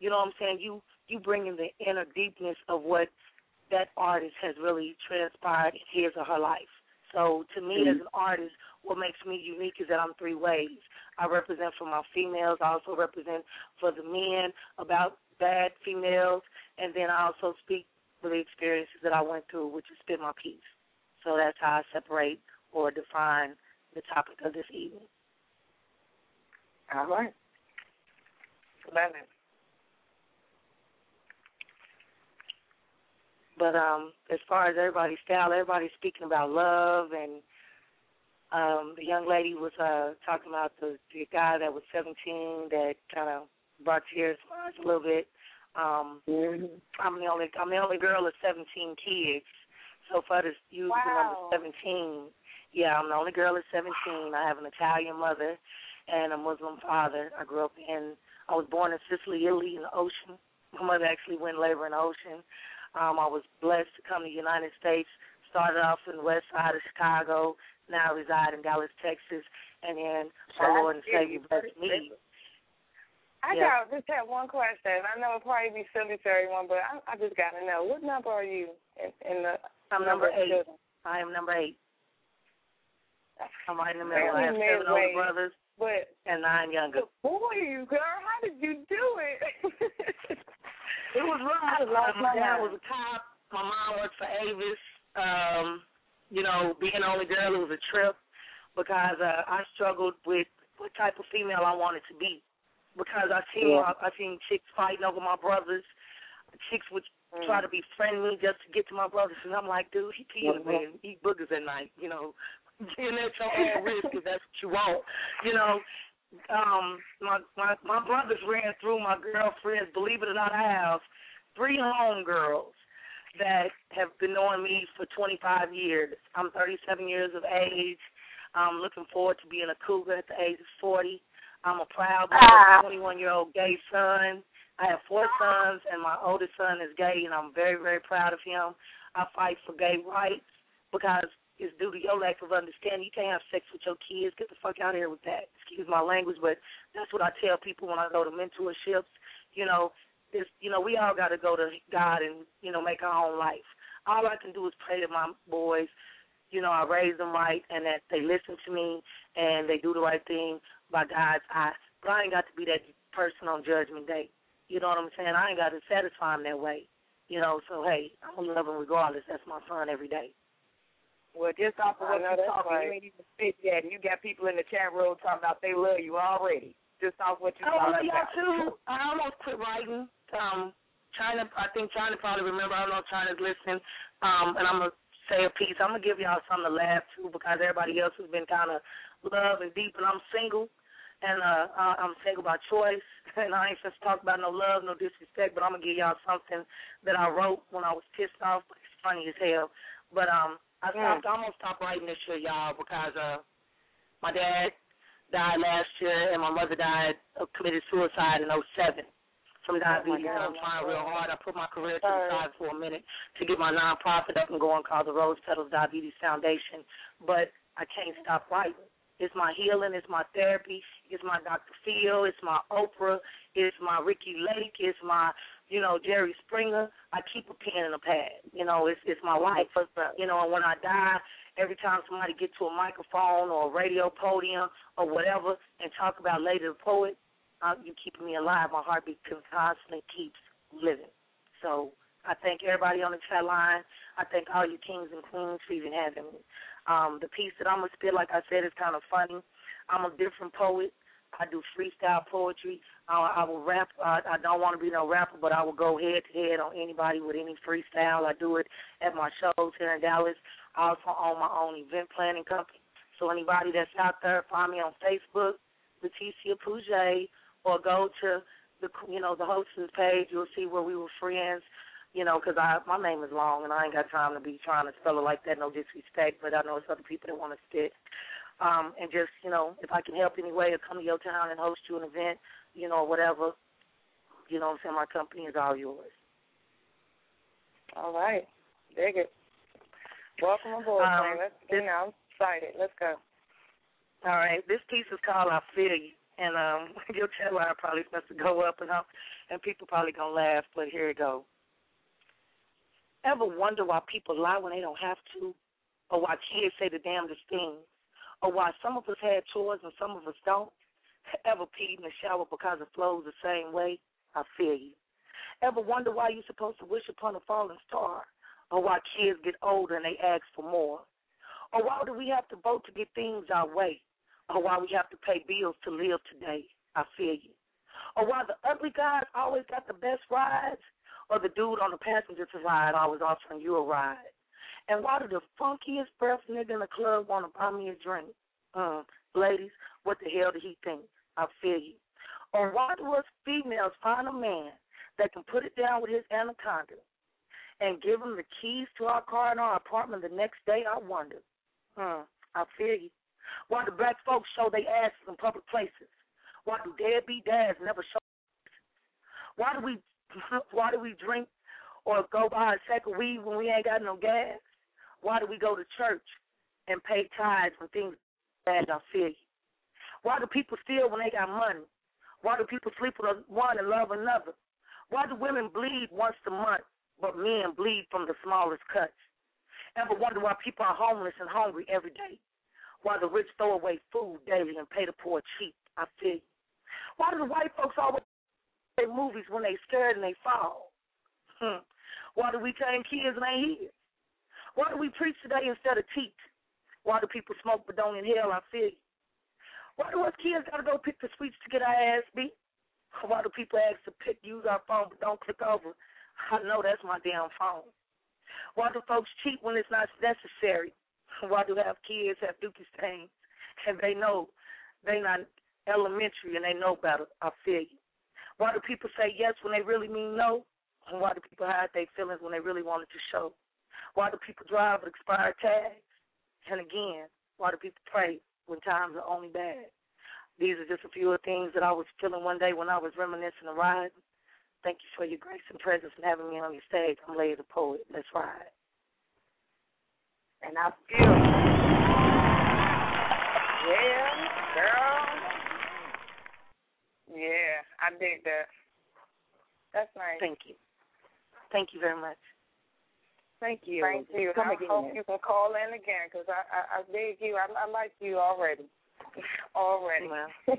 you know what I'm saying, you you bring in the inner deepness of what that artist has really transpired in his or her life. So to me mm-hmm. as an artist, what makes me unique is that I'm three ways. I represent for my females, I also represent for the men about bad females, and then I also speak for the experiences that I went through, which is spit my piece. So that's how I separate or define the topic of this evening. All right. Love it. But um, as far as everybody's style, everybody's speaking about love, and um, the young lady was uh, talking about the, the guy that was 17 that kind of brought tears to my eyes a little bit. Um, mm-hmm. I'm the only I'm the only girl of 17 kids. So far, to use the number 17, yeah, I'm the only girl of 17. I have an Italian mother and a Muslim father. I grew up in I was born in Sicily, Italy, in the ocean. My mother actually went labor in the ocean. Um, I was blessed to come to the United States. Started off in the west side of Chicago. Now reside in Dallas, Texas. And then my Lord and Savior blessed me. I Yeah. got just had one question. I know it'll probably be silly for everyone, but I, I just got to know what number are you in, in the I'm number of eight. children? I am number eight. I'm right in the middle. I have seven older brothers But and nine younger. boy, you girl, how did you do it? It was rough. I lost my dad was a cop. My mom worked for Avis. Um, you know, being the only girl, it was a trip because uh, I struggled with what type of female I wanted to be. Because I seen Yeah. I seen chicks fighting over my brothers. Chicks would try to befriend me just to get to my brothers, and I'm like, dude, he pee in the bed, eat boogers at night. You know, being at your own risk if that's what you want. You know, um my my my brothers ran through my girlfriends. Believe it or not, I have three homegirls that have been knowing me for 25 years. I'm 37 years of age. I'm looking forward to being a cougar at the age of 40. I'm a proud Ah. 21 year old gay son. I have four sons, and my oldest son is gay, and I'm very, very proud of him. I fight for gay rights because it's due to your lack of understanding. You can't have sex with your kids. Get the fuck out of here with that. Excuse my language, but that's what I tell people when I go to mentorships. You know, it's you know we all got to go to God and you know make our own life. All I can do is pray to my boys. You know, I raise them right, and that they listen to me and they do the right thing by God's eye. But I ain't got to be that person on Judgment Day. You know what I'm saying? I ain't got to satisfy them that way. You know, so hey, I'm gonna love them regardless. That's my son every day. Well, just off of what you're talking, right. you ain't even spit yet, and you got people in the chat room talking about they love you already. Just off what you're talking. I love y'all about. too. I almost quit writing. Um, Chyna, I think Chyna probably remember. I don't know if Chyna's listening. Um, and I'm gonna say a piece. I'm gonna give y'all something to laugh to because everybody else has been kind of love and deep, and I'm single. And uh, I'm single by choice, and I ain't just talk about no love, no disrespect. But I'm gonna give y'all something that I wrote when I was pissed off. But it's funny as hell. But um, I stopped. I'm gonna writing this shit, y'all, because uh, my dad died last year, and my mother died, uh, committed suicide in '07 from diabetes. and I'm trying real hard. I put my career to the side for a minute to get my nonprofit up and going called the Rose Petals Diabetes Foundation, but I can't stop writing. It's my healing. It's my therapy. It's my Dr. Phil. It's my Oprah. It's my Ricki Lake. It's my, you know, Jerry Springer. I keep a pen and a pad. You know, it's it's my life. You know, and when I die, every time somebody get to a microphone or a radio podium or whatever and talk about Lady the Poet, uh, you keeping me alive. My heartbeat constantly keeps living. So I thank everybody on the chat line. I thank all you kings and queens for even having me. Um, the piece that I'm gonna spit, like I said, is kind of funny. I'm a different poet. I do freestyle poetry. I, I will rap. I, I don't want to be no rapper, but I will go head to head on anybody with any freestyle. I do it at my shows here in Dallas. I also own my own event planning company. So anybody that's out there, find me on Facebook, Leticia Pouget, or go to the you know the hostess page. You'll see where we were friends. You know, 'cause I my name is long and I ain't got time to be trying to spell it like that. No disrespect, but I know it's other people that want to spit. Um, and just you know, if I can help any way or come to your town and host you an event, you know, whatever, You know what I'm saying? My company is all yours. All right. Dig it. Welcome aboard, Um, man. Let's, you know, I'm excited. Let's go. All right, this piece is called "I Feel You," and um, your chat line probably supposed to go up, and um, and people probably gonna laugh, but here it go. Ever wonder why people lie when they don't have to, or why kids say the damnedest things, or why some of us had chores and some of us don't? Ever peed in the shower because it flows the same way? I feel you. Ever wonder why you're supposed to wish upon a falling star, or why kids get older and they ask for more? Or why do we have to vote to get things our way? Or why we have to pay bills to live today? I feel you. Or why the ugly guys always got the best rides? Or the dude on the passenger side always offering you a ride? And why do the funkiest breath nigga in the club want to buy me a drink? Uh, ladies, what the hell did he think? I feel you. Or why do us females find a man that can put it down with his anaconda and give him the keys to our car and our apartment the next day? I wonder. Hmm, I feel you. Why do black folks show their asses in public places? Why do deadbeat dads never show? Why do we why do we drink or go buy a sack of weed when we ain't got no gas? Why do we go to church and pay tithes when things bad? I feel you. Why do people steal when they got money? Why do people sleep with one and love another? Why do women bleed once a month, but men bleed from the smallest cuts? Ever wonder why people are homeless and hungry every day? Why the rich throw away food daily and pay the poor cheap? I feel you. Why do the white folks always say movies when they scared and they fall? Hmm. Why do we tame kids and they hear? Why do we preach today instead of teach? Why do people smoke but don't inhale? I feel you. Why do us kids gotta go pick the sweets to get our ass beat? Why do people ask to pick use our phone but don't click over? I know that's my damn phone. Why do folks cheat when it's not necessary? Why do have kids have dookie stains and they know they not elementary and they know better? I feel you. Why do people say yes when they really mean no? And why do people hide their feelings when they really wanted to show? Why do people drive with expired tags? And again, why do people pray when times are only bad? These are just a few of the things that I was feeling one day when I was reminiscing and riding. Thank you for your grace and presence and having me on your stage. I'm Lady the Poet. Let's ride. And I feel Yeah, girl. Yeah, I dig that. That's nice. Thank you. Thank you very much. Thank you. Thank you. Come I again. hope you can call in again because I, I I dig you. I, I like you already. already. Well,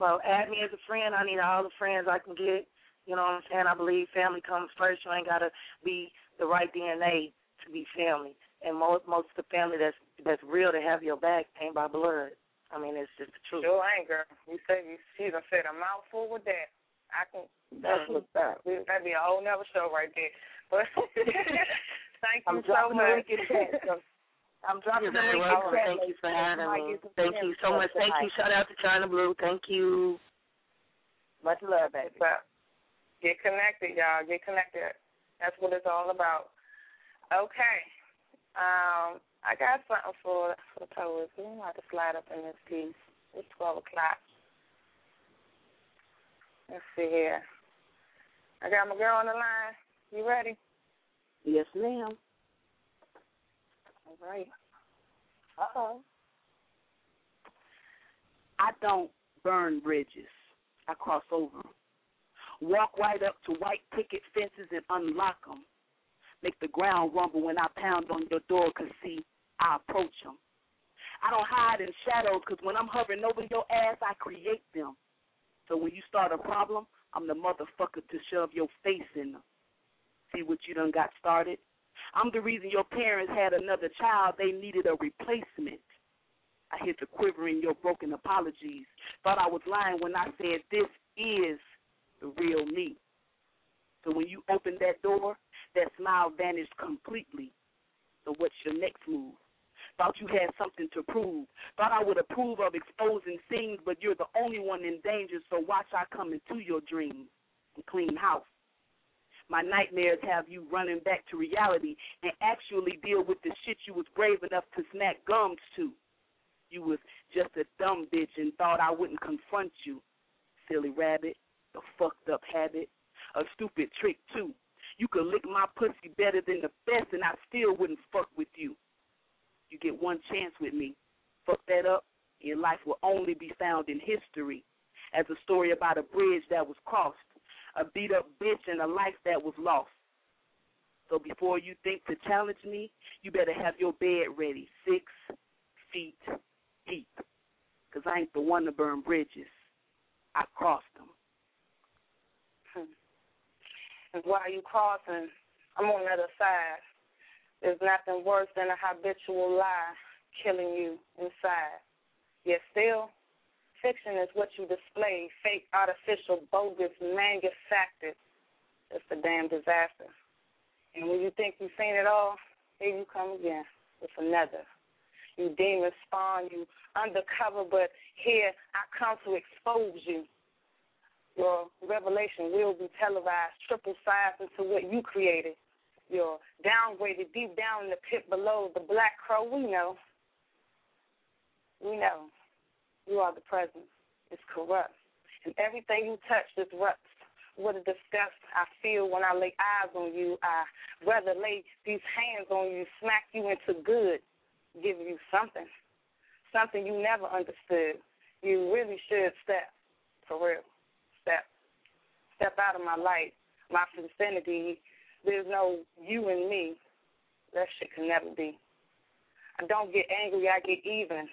well, add me as a friend. I need all the friends I can get. You know what I'm saying? I believe family comes first. You ain't gotta be the right DNA to be family. And most most of the family that's that's real to have your back ain't by blood. I mean, it's just the truth. Sure ain't, girl. You say you she done said a mouthful with that. I can. That's mm-hmm. what's up. That'd be a whole nother show right there. But thank you I'm so dropping the much. link the. I'm dropping You're very link welcome. Thank you for having me. Thank you so much. Thank you. Shout out to Chyna Blue. Thank you. Much love, baby. But get connected, y'all. Get connected. That's what it's all about. Okay. Um, I got something for for the poets. We might have to slide up in this piece. It's twelve o'clock. Let's see here. I got my girl on the line. You ready? Yes, ma'am. All right. Uh oh. I don't burn bridges. I cross over. Walk right up to white picket fences and unlock 'em. Make the ground rumble when I pound on your door, 'cause see, I approach 'em. I don't hide in shadows, 'cause when I'm hovering over your ass, I create them. So when you start a problem, I'm the motherfucker to shove your face in them. See what you done got started? I'm the reason your parents had another child. They needed a replacement. I hear the quiver in your broken apologies. Thought I was lying when I said this is the real me. So when you opened that door, that smile vanished completely. So what's your next move? Thought you had something to prove. Thought I would approve of exposing things, but you're the only one in danger, so watch I come into your dreams and clean house. My nightmares have you running back to reality and actually deal with the shit you was brave enough to smack gums to. You was just a dumb bitch and thought I wouldn't confront you, silly rabbit. a fucked up habit, a stupid trick too. You could lick my pussy better than the best, and I still wouldn't fuck with you. You get one chance with me. Fuck that up, your life will only be found in history as a story about a bridge that was crossed, a beat up bitch, and a life that was lost. So before you think to challenge me, you better have your bed ready, six feet deep. Because I ain't the one to burn bridges. I crossed them. Hmm. And while you crossing, I'm on the other side. There's nothing worse than a habitual lie killing you inside. Yet still, fiction is what you display, fake, artificial, bogus, manufactured. It's a damn disaster. And when you think you've seen it all, here you come again with another. You demon spawn, you undercover, but here I come to expose you. Your revelation will be televised, triple sized into what you created. You're downgraded deep down in the pit below. The black crow, we know. We know. You are the presence. It's corrupt. And everything you touch disrupts. What a disgust I feel when I lay eyes on you. I rather lay these hands on you, smack you into good, give you something. Something you never understood. You really should step. For real step step out of my life, my vicinity. There's no you and me. That shit can never be. I don't get angry, I get even.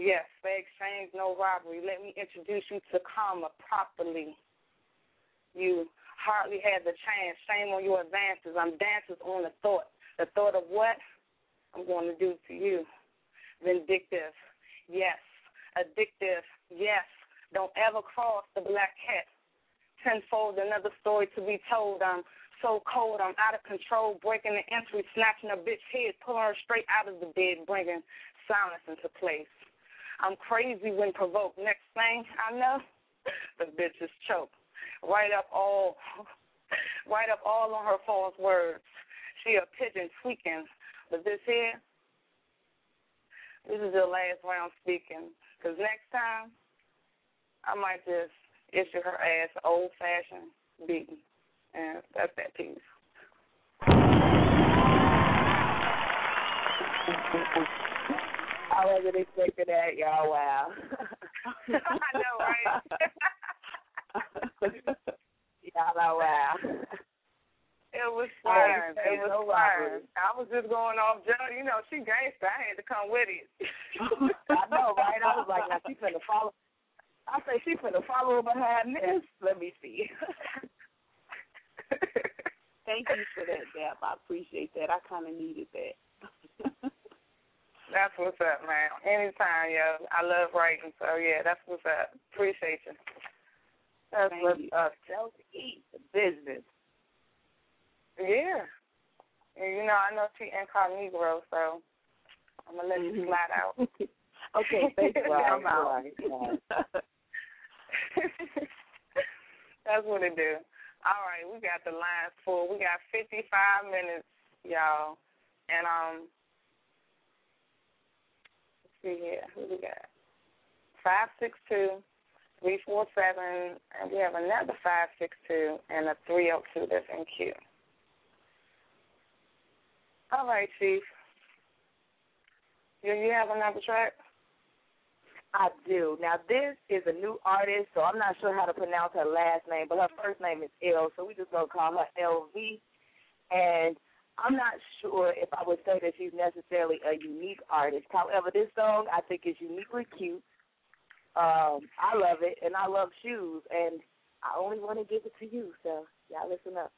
Yes, fair exchange, no robbery. Let me introduce you to karma properly. You hardly had the chance. Shame on your advances. I'm dancers on the thought. The thought of what I'm going to do to you. Vindictive. Yes. Addictive. Yes. Don't ever cross the black cat. Tenfold, another story to be told. I'm so cold, I'm out of control, breaking the entry, snatching a bitch head, pulling her straight out of the bed, bringing silence into place. I'm crazy when provoked. Next thing I know, the bitch is choked. Right up all, right up all on her false words. She a pigeon tweaking, but this here, this is the last round speaking. Cause next time I might just issue her ass old fashioned beating. And that's that piece. I wasn't expecting that, y'all. Wow. I know, right? y'all are wow. It was Fine. fine. It was No robbery. I was just going off, Joe. You know, she gangster. I had to come with it. I know, right? I was like, now she finna follow. I say she finna follow behind this. Let me see. Thank you for that, Dap. I appreciate that. I kind of needed that. That's what's up, man. Anytime, yo. I love writing, so yeah, that's what's up. Appreciate you. That's Thank what's you. up. Tell eat the business. Yeah. You know, I know she incognito, so I'm gonna let you slide out. okay, thank you. Right, I'm out. right, That's what it do. All right, we got the lines full. We got 55 minutes, y'all. And um, see here. Who we got? Five six two three four seven, and we have another five six two and a three zero two that's in queue. All right, Chief. Do you have another track? I do. Now this is a new artist, so I'm not sure how to pronounce her last name, but her first name is L, so we just gonna call her LV. And I'm not sure if I would say that she's necessarily a unique artist. However, this song I think is uniquely cute. Um, I love it, and I love shoes, and I only want to give it to you. So y'all listen up.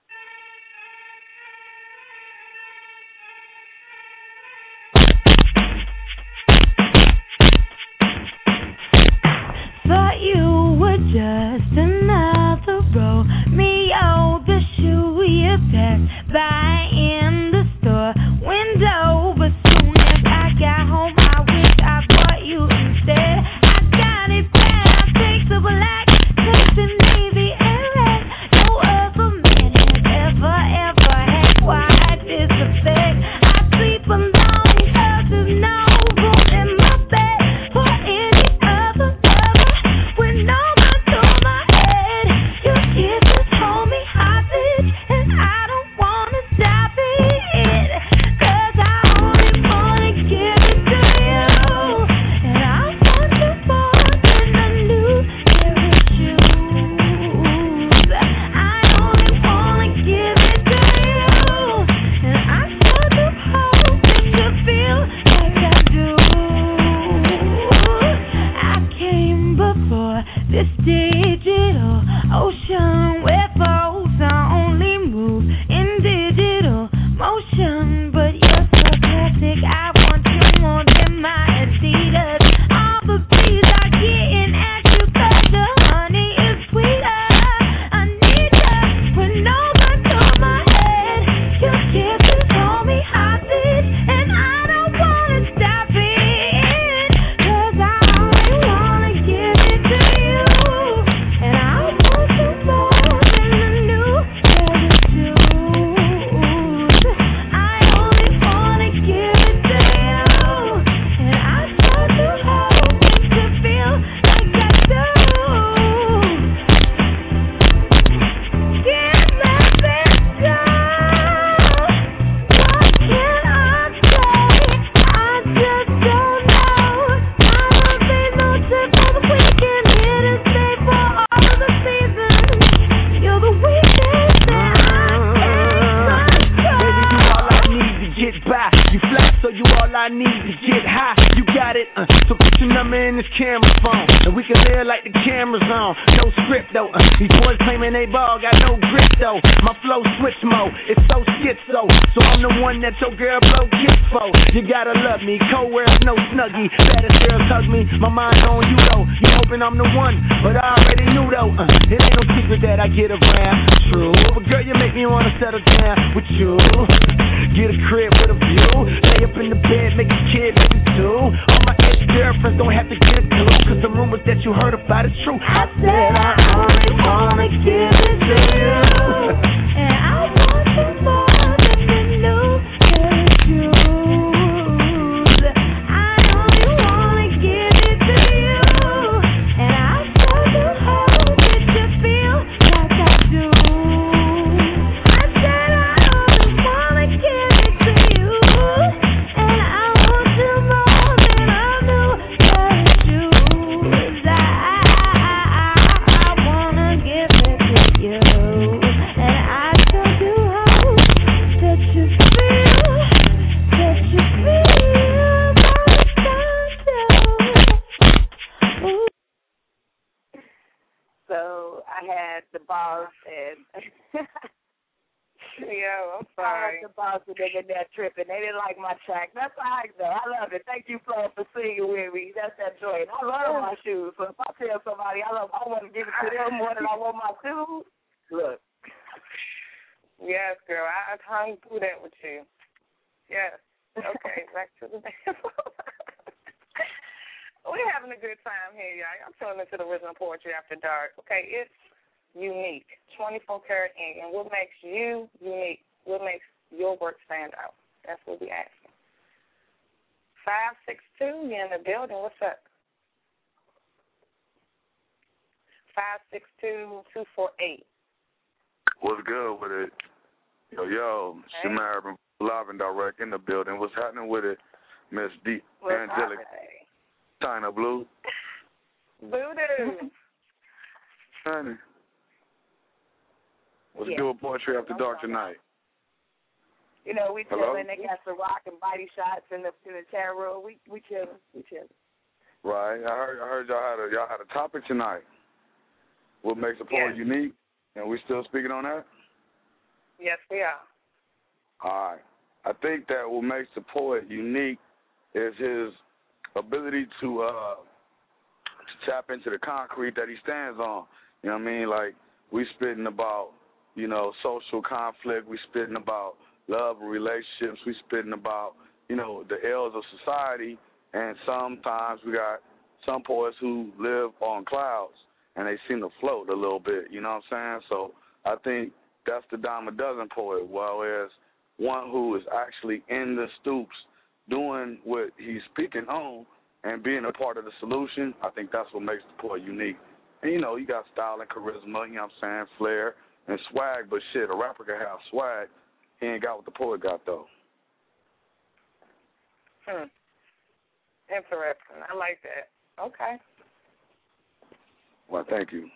You unique? What makes your work stand out? That's what we asking. Five six two, you in the building. What's up? Five six two two four eight. What's good with it? Yo, yo, Hey. Urban live and direct in the building. What's happening with it, Miss D What's Angelic? Chyna Blue? Voodoo. Honey. What's Yeah. do with Poetry After Dark tonight? you know we Hello? chilling. They got the rock and body shots in the in the room. We we chilling. We chilling. Right. I heard I heard y'all had a y'all had a topic tonight. What makes a poet Yes. unique? And we still speaking on that? Yes, we are. All right. I think that what makes the poet unique is his ability to uh to tap into the concrete that he stands on. You know what I mean? Like we spitting about, you know, social conflict, we spitting about love and relationships, we spitting about, you know, the ills of society. And sometimes we got some poets who live on clouds and they seem to float a little bit, you know what I'm saying? So I think that's the dime a dozen poet, whereas one who is actually in the stoops doing what he's speaking on and being a part of the solution, I think that's what makes the poet unique. And you know, you got style and charisma, you know what I'm saying, flair and swag, but shit, a rapper can have swag. He ain't got what the poet got though. Hmm. Interesting. I like that. Okay. Well, thank you.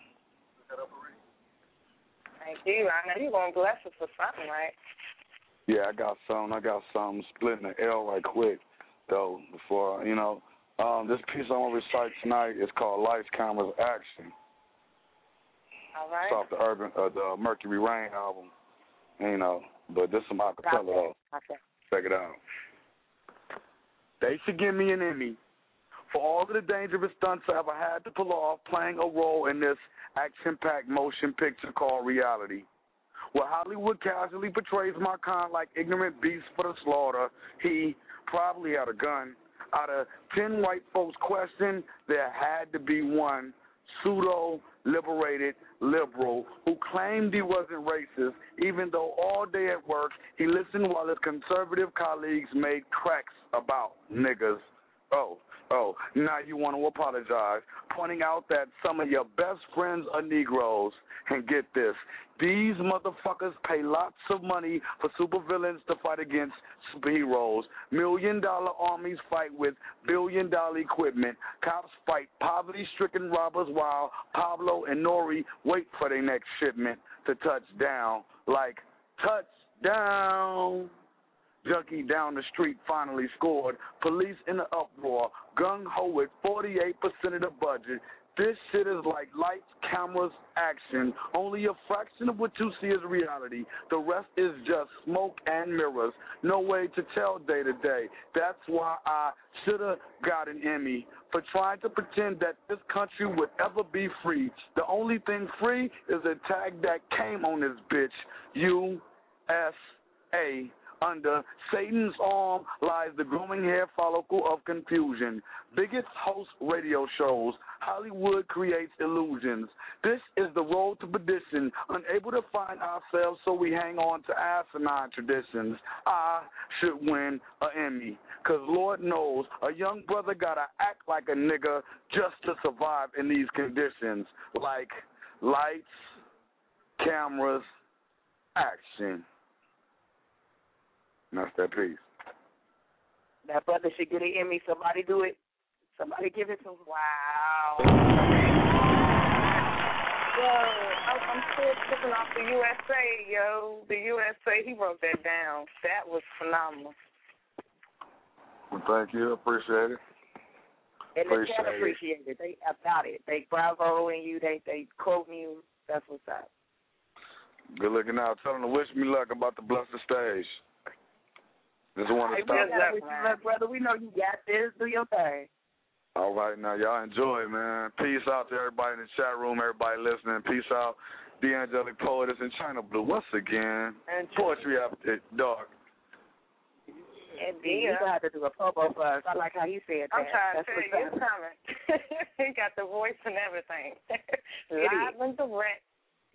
Thank you. I know you're to bless us with something, right? Yeah, I got some. I got some splitting the L right quick though. Before you know, Um, this piece I'm gonna recite tonight is called Lights, Cameras, Action. All right. It's off the Urban, uh, the Mercury Rain album. You know, but this is some acapella though. Okay. Check it out. They should give me an Emmy for all of the dangerous stunts I ever had to pull off playing a role in this action-packed motion picture called reality. Where Hollywood casually portrays my kind like ignorant beasts for the slaughter, he probably had a gun. Out of ten white folks questioned, there had to be one pseudo liberated liberal who claimed he wasn't racist, even though all day at work he listened while his conservative colleagues made cracks about niggas. Oh, oh, now you want to apologize, pointing out that some of your best friends are Negroes. And get this, these motherfuckers pay lots of money for supervillains to fight against superheroes. Million dollar armies fight with billion dollar equipment. Cops fight poverty stricken robbers while Pablo and Nori wait for their next shipment to touch down. Like, touchdown. Junkie down the street finally scored. Police in the uproar. Gung ho with 48% of the budget. This shit is like lights, cameras, action. Only a fraction of what you see is reality. The rest is just smoke and mirrors. No way to tell day to day. That's why I should have got an Emmy for trying to pretend that this country would ever be free. The only thing free is a tag that came on this bitch. U.S.A. Under Satan's arm lies the growing hair follicle of confusion. Bigots host radio shows. Hollywood creates illusions. This is the road to perdition, unable to find ourselves, so we hang on to asinine traditions. I should win an Emmy, because Lord knows a young brother gotta act like a nigga just to survive in these conditions. Like lights, cameras, action. And that's that piece. That brother should get an Emmy. Somebody do it. Somebody give it to him. Wow. Yo, I'm I'm still tripping off the USA, yo. The USA, he wrote that down. That was phenomenal. Well, thank you. Appreciate it. And the Appreciate chat it. appreciate it. They about it. They bravo in you. They they quote you. That's what's up. Good looking out. Tell them to wish me luck about the blessed stage. Just want Hey, to we stop. gotta wish you luck, brother. We know you got this. Do your thing. All right, now y'all enjoy, man. Peace out to everybody in the chat room, everybody listening. Peace out, the angelic poetess in Chyna Blue once again. And poetry after dark. And you gonna have to do a popo for us. I like how he said that. I'm trying to tell what's you, it's coming. he got the voice and everything. It Live is. and direct.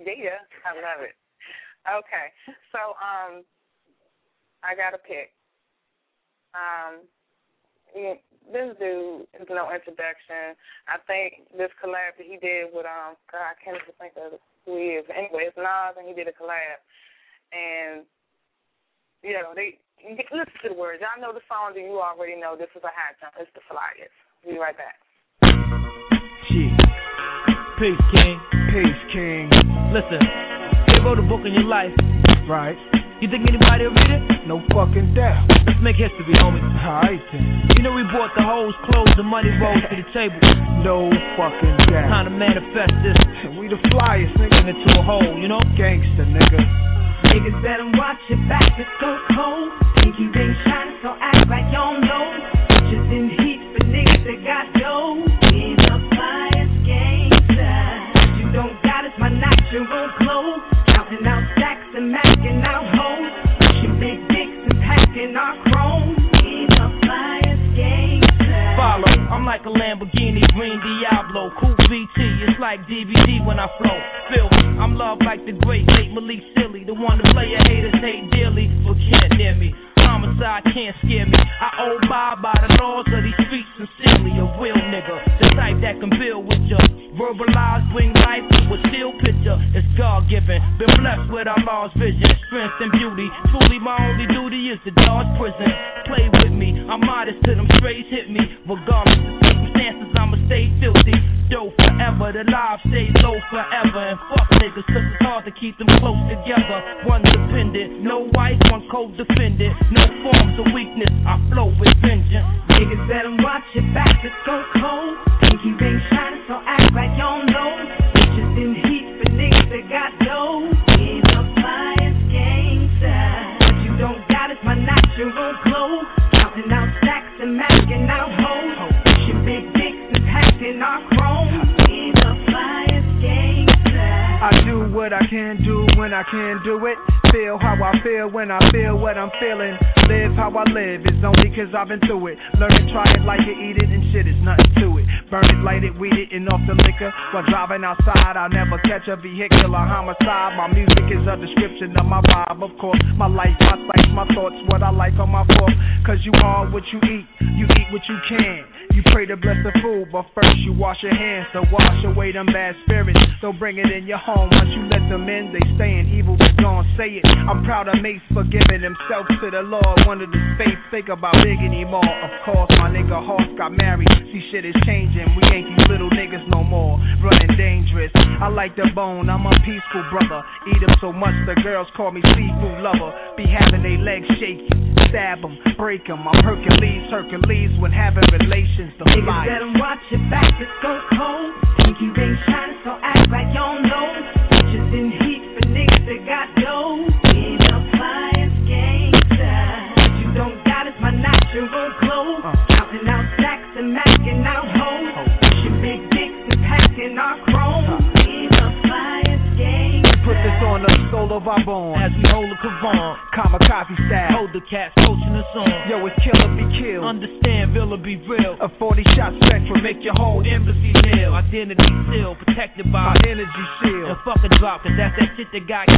Yeah, I love it. Okay, so um, I got a pick. Um, yeah, this dude is no introduction. I think this collab that he did with um, God, I can't even think of who he is. Anyway, it's Nas, and he did a collab, and you know they. You get, listen to the words. Y'all know the song, and you already know this is a high jump. It's the Flyest. Be right back. Shit. Peace, King. Peace, King. Listen, they wrote a book in your life. Right. You think anybody will read it? No fucking doubt. Let's make history, homie. Alright then. You know we bought the hoes, clothes, the money rolls to the table. No fucking doubt. Time to manifest this. And we the flyers, nigga. Bring it to a hole, you know? Gangster, nigga. Niggas better watch your back, it's so cold. Think you ain't shining, so act like you don't know. Bitches in heat for niggas that got dough. In the flyest gangster. You don't got it, my natural glow. Counting out stacks and macking out packing our chrome. In the flyest gangster. Follow, I'm like a Lamborghini Green Diablo. Cool VT, it's like DVD when I flow. Feel I'm loved like the great late Malik Sealy. The one the player haters hate dearly, but can't near me. Homicide can't scare me. I abide by the laws of these streets sincerely. A real nigga, the type that can build with ya. Verbalize, bring life to a still picture. It's God given. Been blessed with our Lord's vision, strength and beauty. Truly, my only duty is to dodge prison. Play with me, I'm modest till them strays hit me. Regardless of circumstances, I'ma stay filthy. Dope forever. The lives stay low forever. And fuck niggas, cause it's hard to keep them close together. One dependent, no wife, one co-defendant. No forms of weakness, I flow with vengeance. Niggas better watch your back, it's so cold. Pinky ring shining, so act like you don't know. Bitches in heat for niggas that got dough. In the flyers gangster. What you don't got is my natural glow. Counting out stacks and masking out hoes. Pushing big dicks and packing our chrome. I do what I can do when I can do it. Feel how I feel when I feel what I'm feeling. Live how I live, it's only cause I've been through it. Learn it, try it, like it, eat it, and shit is nothing to it. Burn it, light it, weed it, and off the liquor. While driving outside, I'll never catch a vehicular homicide. My music is a description of my vibe, of course. My life, my sights, my thoughts, what I like on my fork. Cause you are what you eat, you eat what you can. You pray to bless the food, but first you wash your hands to wash away them bad spirits. Don't bring it in your home. Once you let them in, they stay in evil. Don't say it. I'm proud of Mace for giving himself to the Lord. Wanted his faith, think about big anymore. Of course, my nigga Hoss got married. See, shit is changing. We ain't these little niggas no more. Running dangerous. I like the bone. I'm a peaceful brother. Eat Eat 'em so much the girls call me seafood lover. Be having they legs shaky. Stab 'em, break 'em. I'm Hercules, Hercules when having relations. The Niggas better watch your back, that got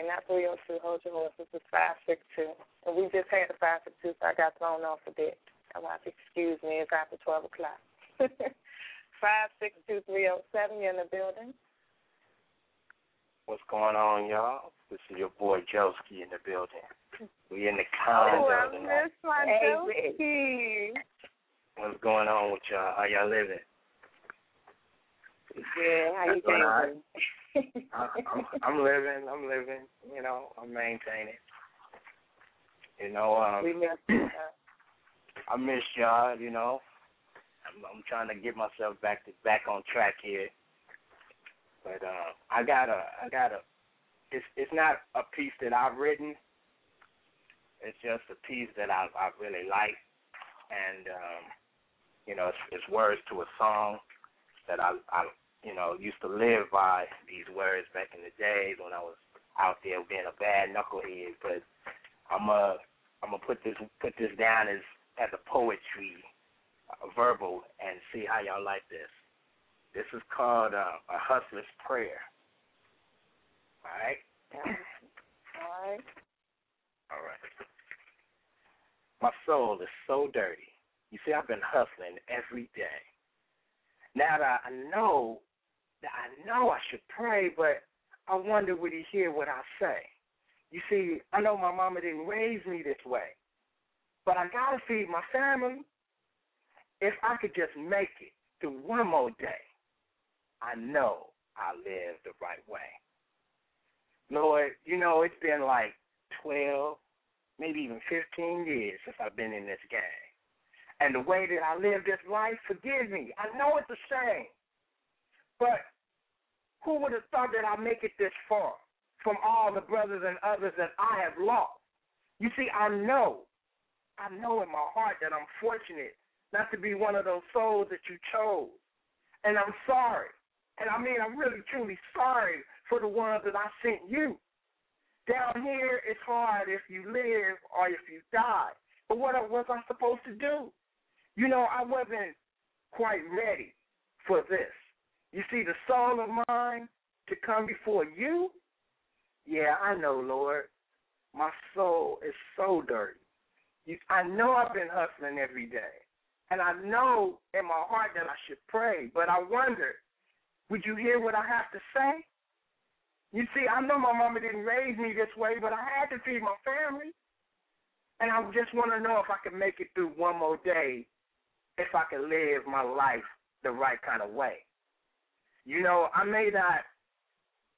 I'm sorry, not 302. Hold your horses. It's 562. And we just had a 562, so I got thrown off a bit. I'll have to excuse me. It's after 12 o'clock. 562 307, you're in the building. What's going on, y'all? This is your boy Joski in the building. We in the oh, condo Oh, I tonight. miss my Josie. What's going on with y'all? How y'all living? Yeah, how you That's doing? I, I'm, I'm living. I'm living. You know, I'm maintaining. You know, um, we miss you. I miss y'all. You know, I'm, I'm trying to get myself back to back on track here. But uh, I got a, I got a. It's it's not a piece that I've written. It's just a piece that I I really like, and um, you know, it's, it's words to a song that I I you know used to live by these words back in the days when I was out there being a bad knucklehead. But I'm uh I'm gonna put this put this down as as a poetry, a verbal, and see how y'all like this. This is called uh, a hustler's prayer. All right. All right. All right. My soul is so dirty. You see, I've been hustling every day. Now that I know I know I should pray, but I wonder would he hear what I say. You see, I know my mama didn't raise me this way, but I gotta feed my family. If I could just make it through one more day, I know I live the right way. Lord, you know, it's been like 12, maybe even 15 years since I've been in this game. And the way that I live this life, forgive me. I know it's a shame. But who would have thought that I'd make it this far from all the brothers and others that I have lost? You see, I know, I know in my heart that I'm fortunate not to be one of those souls that you chose. And I'm sorry. And I mean, I'm really, truly sorry for the ones that I sent you. Down here, it's hard if you live or if you die. But what was I supposed to do? You know, I wasn't quite ready for this. You see, the soul of mine to come before you, yeah, I know, Lord. My soul is so dirty. You, I know I've been hustling every day. And I know in my heart that I should pray, but I wonder, would you hear what I have to say? You see, I know my mama didn't raise me this way, but I had to feed my family. And I just want to know if I can make it through one more day, if I can live my life the right kind of way. You know, I may not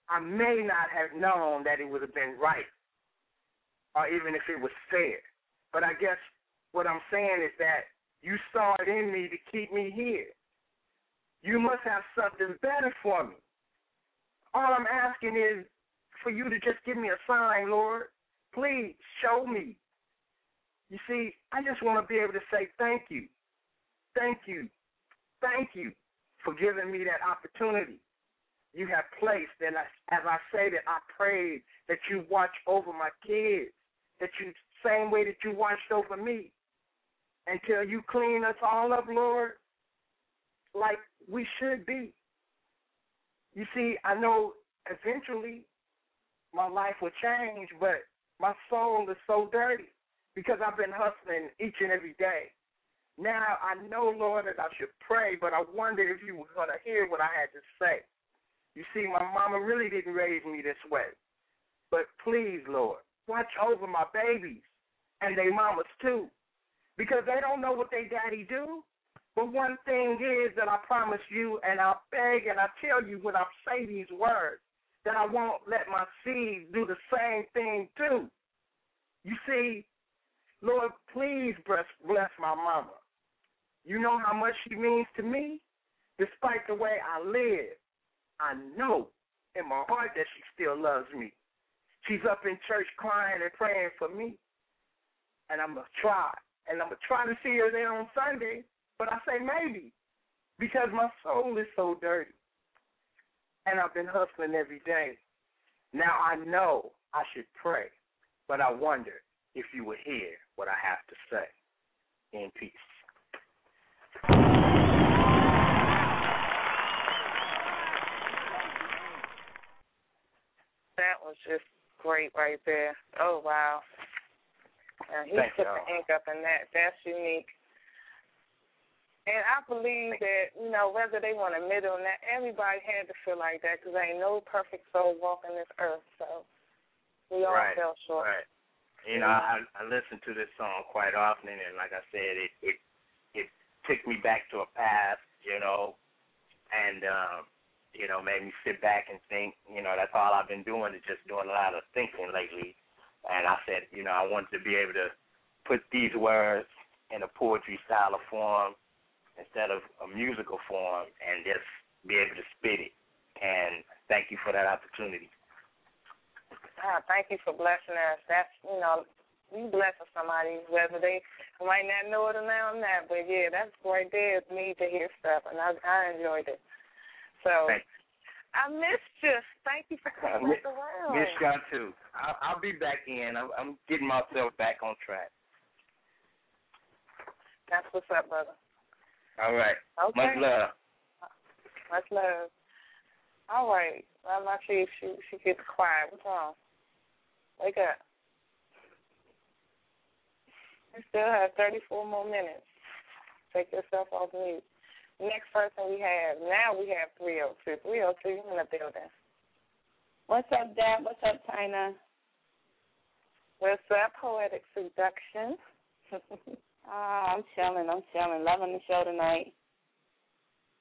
I may not have known that it would have been right or even if it was fair. But I guess what I'm saying is that you saw it in me to keep me here. You must have something better for me. All I'm asking is for you to just give me a sign, Lord. Please show me. You see, I just want to be able to say thank you. Thank you. Thank you for giving me that opportunity. You have placed, and I, as I say that, I pray that you watch over my kids, that you, same way that you watched over me, until you clean us all up, Lord, like we should be. You see, I know eventually my life will change, but my soul is so dirty because I've been hustling each and every day. Now I know, Lord, that I should pray, but I wonder if you were going to hear what I had to say. You see, my mama really didn't raise me this way. But please, Lord, watch over my babies and their mamas too because they don't know what their daddy do. But one thing is that I promise you, and I beg and I tell you when I say these words, that I won't let my seed do the same thing too. You see, Lord, please bless, bless my mama. You know how much she means to me? Despite the way I live, I know in my heart that she still loves me. She's up in church crying and praying for me. And I'm going to try and I'm going to try to see her there on Sunday, but I say maybe because my soul is so dirty. And I've been hustling every day. Now I know I should pray, but I wonder if you would hear what I have to say. In peace. That was just great right there. Oh wow. And he Thank put y'all. the ink up in that. That's unique. And I believe that, you know, whether they want to admit it or not, everybody had to feel like that because ain't no perfect soul walking this earth. So we all Right, fell short. Right. You know, I I listen to this song quite often, and like I said, it it it took me back to a past, you know, and um, you know, made me sit back and think. You know, that's all I've been doing is just doing a lot of thinking lately. And I said, you know, I wanted to be able to put these words in a poetry style of form instead of a musical form, and just be able to spit it. And thank you for that opportunity. Ah, thank you for blessing us. That's, you know, you blessing somebody, whether they might not know it or not, or not. But yeah, that's right there. It's me to hear stuff, and I, I enjoyed it. So Thank I missed you. Thank you for coming miss, around. miss y'all too. I'll, I'll be back in. I'm, I'm getting myself back on track. That's what's up, brother. All right. Okay. Much love. Much love. All right. Well, my chief, she she gets quiet. What's wrong? Wake up. We still have 34 more minutes. Take yourself off mute. Next person we have, now we have 302. 302, you in the building. What's up, Dap? What's up, Tina? What's up, Poetic Seduction? Ah, I'm chilling. I'm chilling. Loving the show tonight.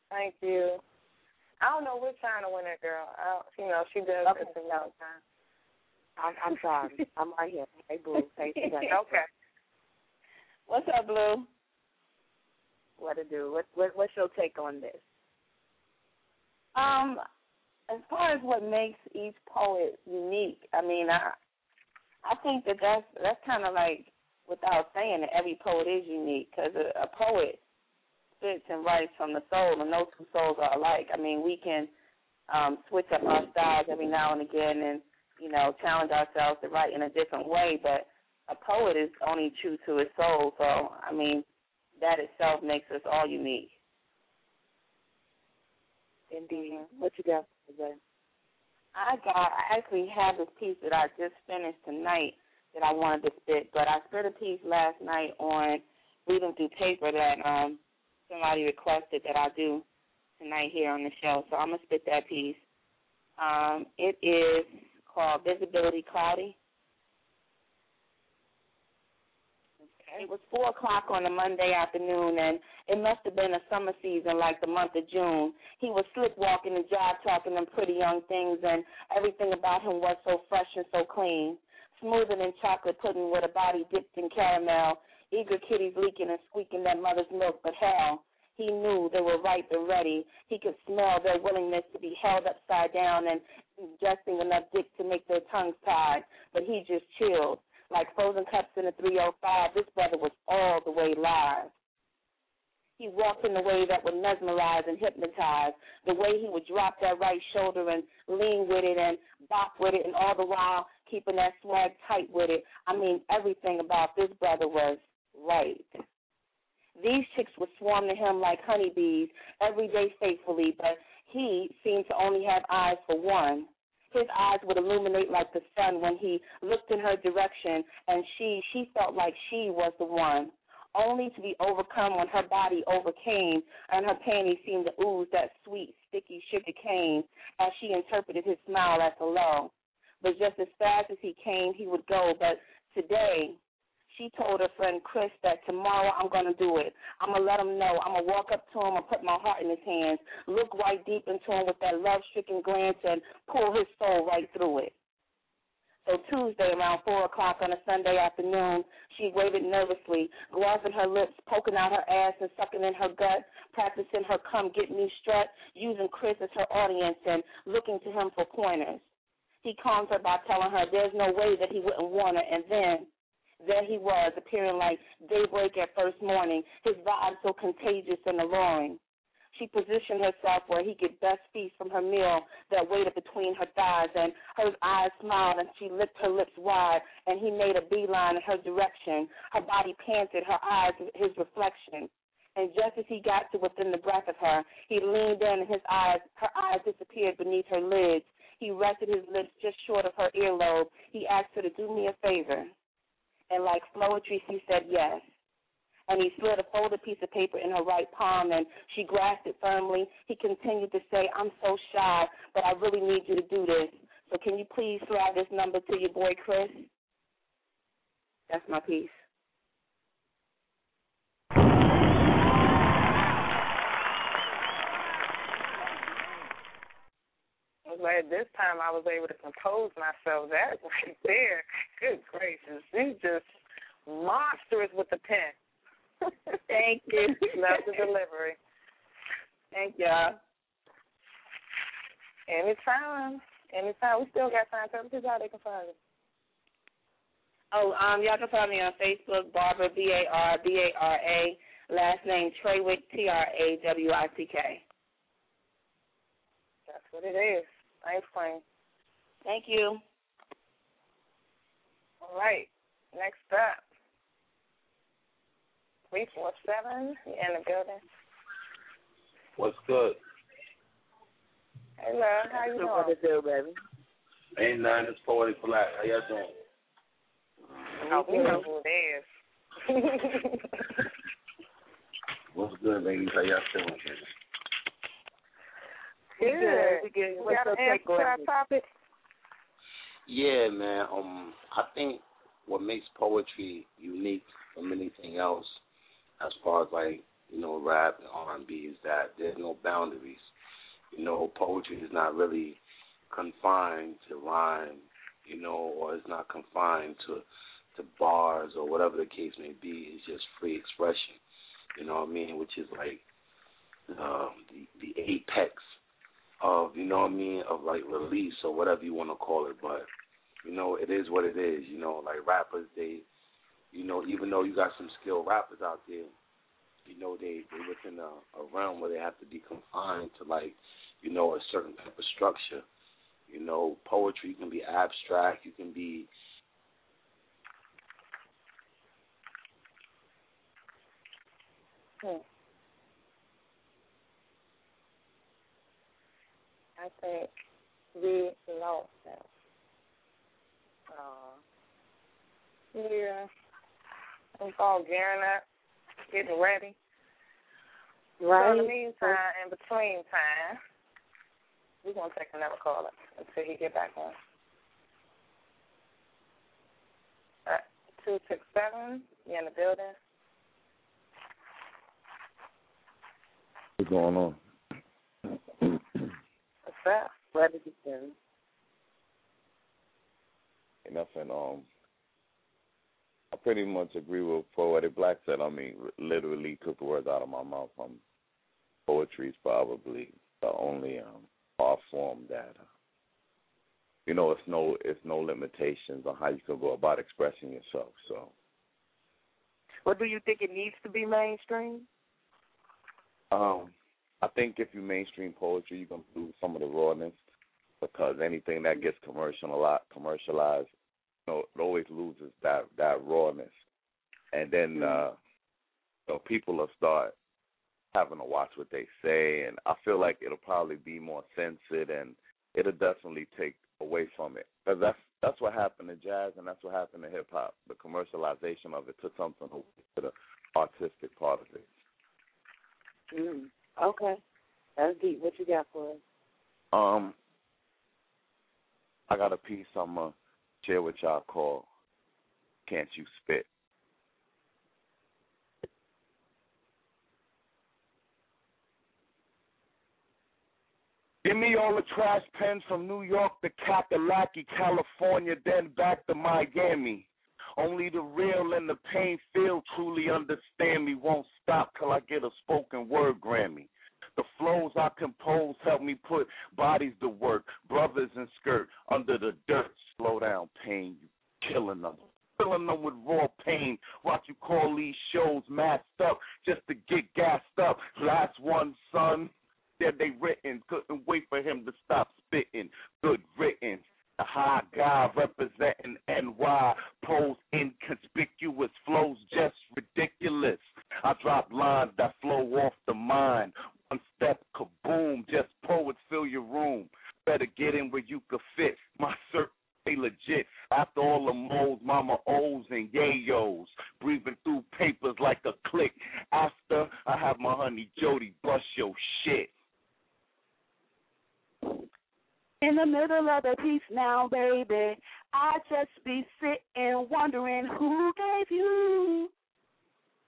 Thank you. I don't know which Chyna win it, girl. I don't, you know, she does Okay. this a long time. I'm, I'm sorry. I'm right here. Hey, Blue. Hey, okay. What's up, Blue? What to do? What, what What's your take on this? Um, as far as what makes each poet unique, I mean, I I think that that's that's kind of like without saying that every poet is unique because a, a poet spits and writes from the soul, and no two souls are alike. I mean, we can um, switch up our styles every now and again, and you know, challenge ourselves to write in a different way. But a poet is only true to his soul, so I mean, that itself makes us all unique. Indeed. What you got today? I got I actually have this piece that I just finished tonight that I wanted to spit, but I spit a piece last night on reading through paper that um somebody requested that I do tonight here on the show. So I'm gonna spit that piece. Um, it is called Visibility Cloudy. It was four o'clock on a Monday afternoon, and it must have been a summer season like the month of June. He was slipwalking and jive talking them pretty young things, and everything about him was so fresh and so clean, smoother than chocolate pudding with a body dipped in caramel. Eager kitties leaking and squeaking their mother's milk, but hell, he knew they were ripe and ready. He could smell their willingness to be held upside down and ingesting enough dick to make their tongues tied, but he just chilled. Like frozen cups in a 305, this brother was all the way live. He walked in a way that would mesmerize and hypnotize. The way he would drop that right shoulder and lean with it and bop with it, and all the while keeping that swag tight with it. I mean, everything about this brother was right. These chicks would swarm to him like honeybees every day faithfully, but he seemed to only have eyes for one. His eyes would illuminate like the sun when he looked in her direction, and she she felt like she was the one. Only to be overcome when her body overcame, and her panties seemed to ooze that sweet, sticky sugar cane as she interpreted his smile as hello. But just as fast as he came, he would go. But today, she told her friend Chris that tomorrow I'm going to do it. I'm going to let him know. I'm going to walk up to him and put my heart in his hands, look right deep into him with that love stricken glance, and pull his soul right through it. So Tuesday around 4 o'clock on a Sunday afternoon, she waited nervously, grasping her lips, poking out her ass and sucking in her gut, practicing her come get me strut, using Chris as her audience and looking to him for pointers. He calmed her by telling her there's no way that he wouldn't want her, and then there he was, appearing like daybreak at first morning, his vibe so contagious and alluring. She positioned herself where he could best feast from her meal that waited between her thighs, and her eyes smiled and she licked her lips wide, and he made a beeline in her direction. Her body panted, her eyes his reflection. And just as he got to within the breath of her, he leaned in and his eyes her eyes disappeared beneath her lids. He rested his lips just short of her earlobe. He asked her to do me a favor. And like poetry, she said yes. And he slid a folded piece of paper in her right palm, and she grasped it firmly. He continued to say, I'm so shy, but I really need you to do this. So can you please slide this number to your boy Chris? That's my piece. I'm glad this time I was able to compose myself. That right there, good gracious, you just monstrous with the pen. Thank you. Love the delivery. Thank y'all. Anytime, anytime. We still got time. Tell people how they can find it. Oh, um, y'all can find me on Facebook, Barbara B A R B A R A. Last name Trawick T R A W I C K. That's what it is. Thanks, Queen. Thank you. All right. Next up. Three four seven. You in the building? What's good? Hey, love. How you doing? to do, baby? Ain't nothing. It's Poetic Black. How y'all doing? Oh, we know who it is. What's good, ladies? How y'all doing? Good. We good. We got your an answer take to our on topic? Yeah, man. Um, I think what makes poetry unique from anything else, as far as like you know, rap and R and B, is that there's no boundaries. You know, poetry is not really confined to rhyme, you know, or it's not confined to to bars or whatever the case may be. It's just free expression. You know what I mean? Which is like um, the the apex of you know what I mean of like release or whatever you want to call it. But you know, it is what it is. You know, like rappers, they, you know, even though you got some skilled rappers out there, you know, they they within a, a realm where they have to be confined to like, you know, a certain type of structure. You know, poetry can be abstract. You can be Hmm. I think we lost them. Uh, yeah. I'm all gearing up, getting ready. So Right. in the meantime, in between time, we're gonna take another caller until he get back on. Uh, two six seven, you in the building? What's going on? What did you do? Ain't nothing. Um, I pretty much agree with Poetic Black said. I mean, literally took the words out of my mouth. Um, poetry is probably the only um art form that, uh, you know, it's no it's no limitations on how you can go about expressing yourself. So, Well, do you think it needs to be mainstream? um, I think if you mainstream poetry, you're gonna lose some of the rawness because anything that gets commercial a lot commercialized, you know, it always loses that that rawness, and then uh, you know, people will start having to watch what they say, and I feel like it'll probably be more censored, and it'll definitely take away from it because that's that's what happened to jazz, and that's what happened to hip hop. The commercialization of it took something away to the artistic part of it. Mm. Okay. That's deep. What you got for us? Um, I got a piece I'm gonna share with y'all called "Can't You Spit." Give me all the trash pens from New York to Kakalaki, California, then back to Miami. Only the real and the pain feel truly understand me. Won't stop till I get a spoken word Grammy. The flows I compose help me put bodies to work. Brothers in skirt under the dirt. Slow down, pain. You killing them. Filling them with raw pain. Watch you call these shows masked up just to get gassed up. Last one, son. Said they written. Couldn't wait for him to stop spitting. Good written. The high guy representing NY. Pose inconspicuous. Flows just ridiculous. I drop lines that flow off the mind. One step, kaboom. Just poets fill your room. Better get in where you could fit. My cert they legit. After all the moles, mama O's and yayos, breathing through papers like a click. After I have my honey Jody bust your shit. In the middle of the piece now, baby, I just be sitting wondering who gave you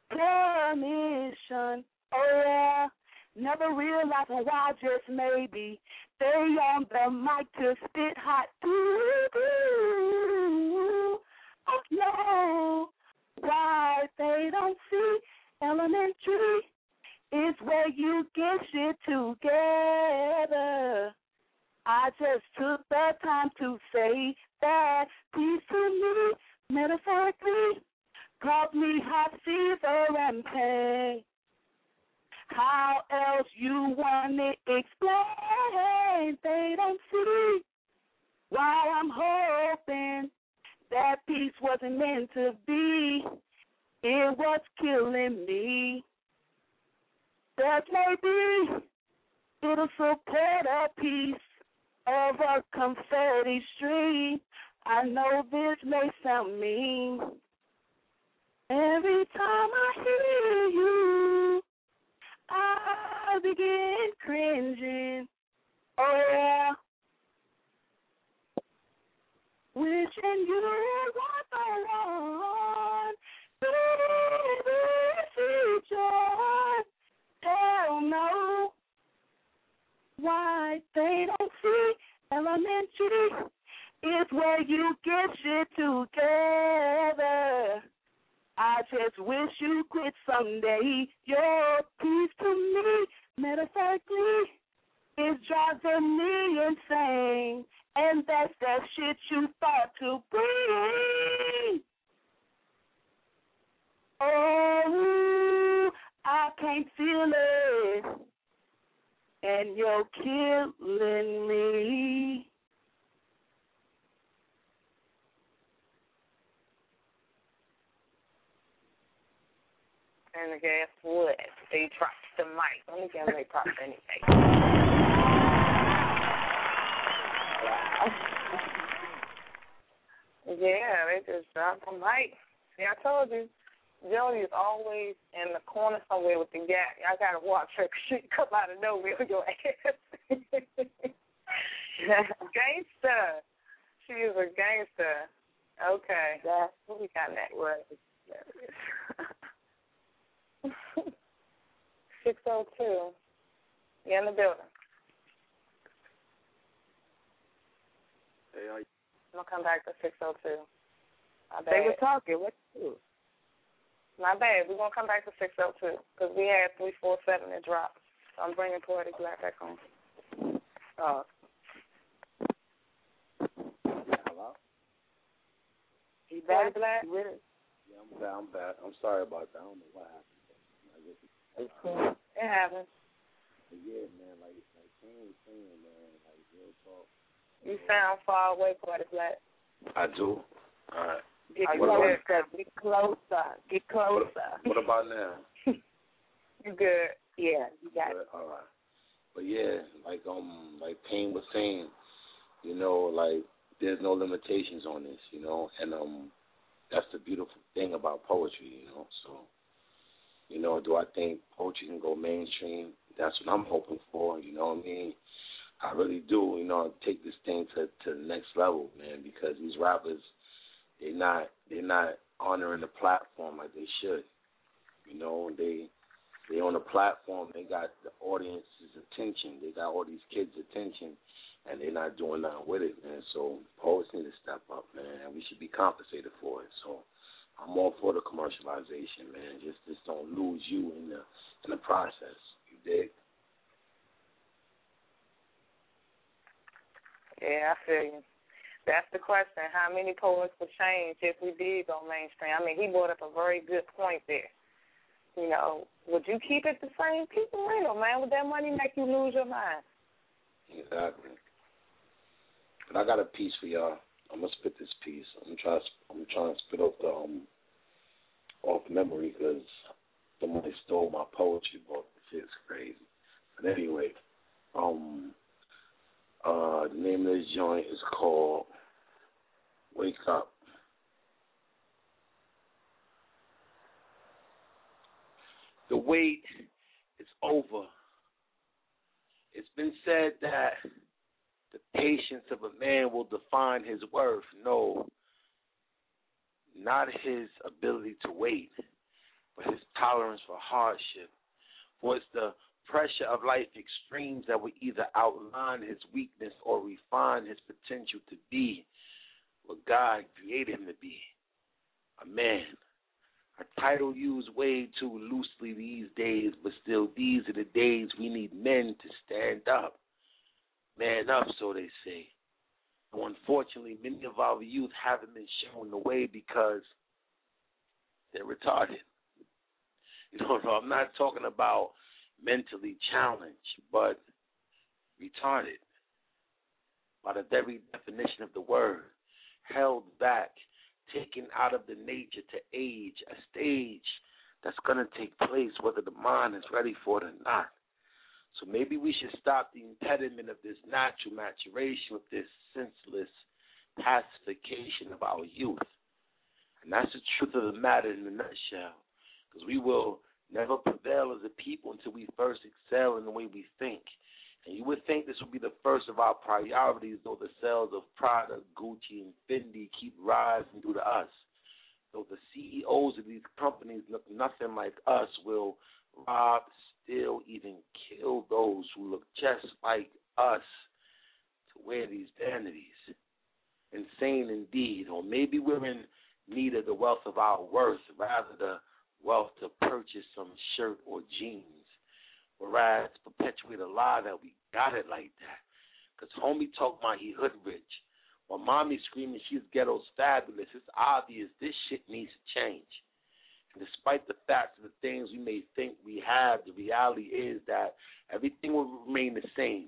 permission. Oh yeah, never realizing why just maybe they on the mic to spit hot. Ooh, oh no, why they don't see elementary is where you get shit together. I just took the time to say that piece to me, metaphorically, caused me hot fever and pain. How else you want it explained? They don't see why I'm hoping that peace wasn't meant to be. It was killing me. That maybe it'll support a piece of a confetti stream. I know this may sound mean. Every time I hear you, I begin cringing. Oh yeah. wishing you were the one. Baby, joy. Hell no. Why they don't elementary is where you get shit together. I just wish you quit someday. Your peace to me, metaphorically, is driving me insane. And that's that shit you thought to bring. Oh, I can't feel it. And you're killing me. And guess what? They dropped the mic. Let me give them a props anyway. Yeah, they just dropped the mic. See, I told you, Jody is always in the corner somewhere with the gap. I gotta watch her 'cause she come out of nowhere with your ass. gangster. She is a gangster. Okay. That's what we got next. Right. Six oh two. You in the building. Hey, how you? I'm gonna come back to six oh two. They were talking. What you do? My bad. We're gonna come back to six oh two because we had three four seven that dropped. So I'm bringing Poetic Black back on. Oh. Hello? He Poetic back? Black? You with us? Yeah, I'm back. I'm back. I'm sorry about that. I don't know what happened. It's cool. It happens. But yeah, man, like like Kane was saying, man, like real talk. You sound far away, Poetic Black. I do. All right. Get closer. Get closer. Get closer. What about now? You good? Yeah, you got Good? All right. But yeah, like um, like Payne was saying, you know, like there's no limitations on this, you know, and um, that's the beautiful thing about poetry, you know. So, you know, do I think poetry can go mainstream? That's what I'm hoping for. You know what I mean? I really do. You know, take this thing to to the next level, man, because these rappers, they're not they're not honoring the platform like they should. You know, they they on the platform, they got the audience's attention, they got all these kids' attention, and they're not doing nothing with it, man. So poets need to step up, man, and we should be compensated for it. So I'm all for the commercialization, man. Just just don't lose you in the in the process. You dig? Yeah, I feel you. That's the question. How many poets would change if we did go mainstream? I mean, he brought up a very good point there. You know, would you keep it the same? It real, man. Would that money make you lose your mind? Exactly. But I got a piece for y'all. I'm gonna spit this piece. I'm trying. I'm trying to spit off the um off memory because somebody stole my poetry book. Shit's crazy. But anyway, um, uh, the name of this joint is called "Wake Up." The wait is over. It's been said that the patience of a man will define his worth. No, not his ability to wait, but his tolerance for hardship. For it's the pressure of life extremes that will either outline his weakness or refine his potential to be what God created him to be a man. A title used way too loosely these days, but still, these are the days we need men to stand up. Man up, so they say. Unfortunately, many of our youth haven't been shown the way because they're retarded. You know, no, I'm not talking about mentally challenged, but retarded by the very definition of the word, held back, taken out of the nature to age, a stage that's going to take place whether the mind is ready for it or not. So maybe we should stop the impediment of this natural maturation with this senseless pacification of our youth. And that's the truth of the matter in a nutshell. Because we will never prevail as a people until we first excel in the way we think And you would think this would be the first of our priorities, though the sales of Prada, Gucci, and Fendi keep rising due to us. Though the CEOs of these companies look nothing like us, will rob, steal, even kill those who look just like us to wear these vanities. Insane indeed. Or maybe we're in need of the wealth of our worth rather the wealth to purchase some shirt or jeans. Whereas perpetuate a lie that we got it like that. Because homie talk about he hood rich. While mommy screaming she's ghetto's fabulous, it's obvious this shit needs to change. And despite the fact of the things we may think we have, the reality is that everything will remain the same.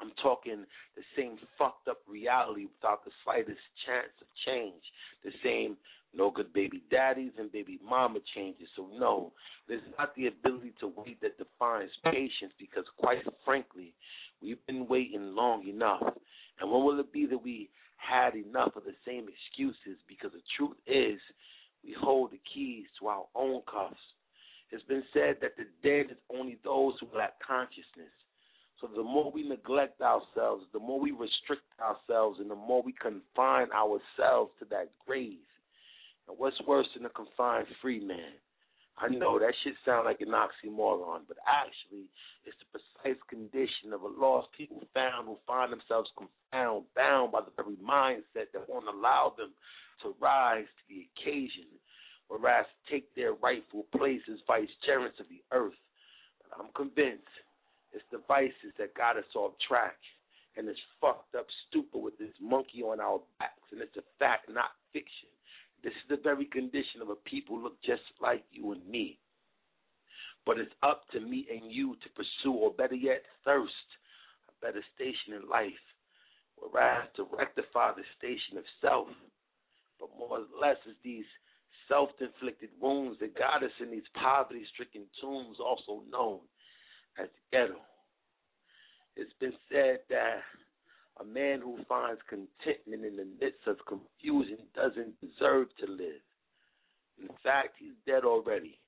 I'm talking the same fucked up reality without the slightest chance of change. The same no good baby daddies and baby mama changes. So no, there's not the ability to wait that defines patience because quite frankly, we've been waiting long enough. And when will it be that we had enough of the same excuses? Because the truth is, we hold the keys to our own cuffs. It's been said that the dead is only those who lack consciousness. So the more we neglect ourselves, the more we restrict ourselves, and the more we confine ourselves to that grave. And what's worse than a confined free man? I know that shit sound like an oxymoron, but actually, it's the precise condition of a lost people found who find themselves confound, bound by the very mindset that won't allow them to rise to the occasion, or whereas take their rightful place as vicegerents of the earth. But I'm convinced it's the vices that got us off track and this fucked up stupid with this monkey on our backs, and it's a fact, not fiction. This is the very condition of a people look just like you and me. But it's up to me and you to pursue, or better yet, thirst a better station in life, whereas to rectify the station of self. But more or less, it's these self inflicted wounds that got us in these poverty stricken tombs, also known as the ghetto. It's been said that a man who finds contentment in the midst of confusion doesn't deserve to live. In fact, he's dead already.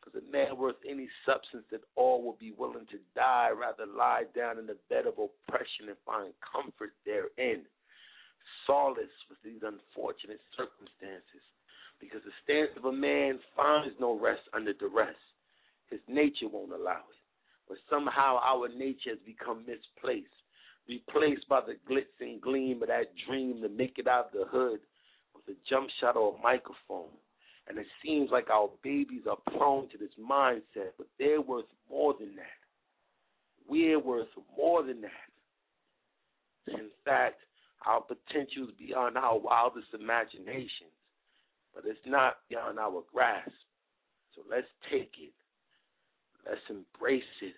Because a man worth any substance at all will be willing to die rather lie down in the bed of oppression and find comfort therein. Solace with these unfortunate circumstances. Because the stance of a man finds no rest under duress. His nature won't allow it. But somehow our nature has become misplaced replaced by the glitz and gleam of that dream to make it out of the hood with a jump shot or a microphone. And it seems like our babies are prone to this mindset, but they're worth more than that. We're worth more than that. In fact, our potential is beyond our wildest imaginations, but it's not beyond our grasp. So let's take it. Let's embrace it.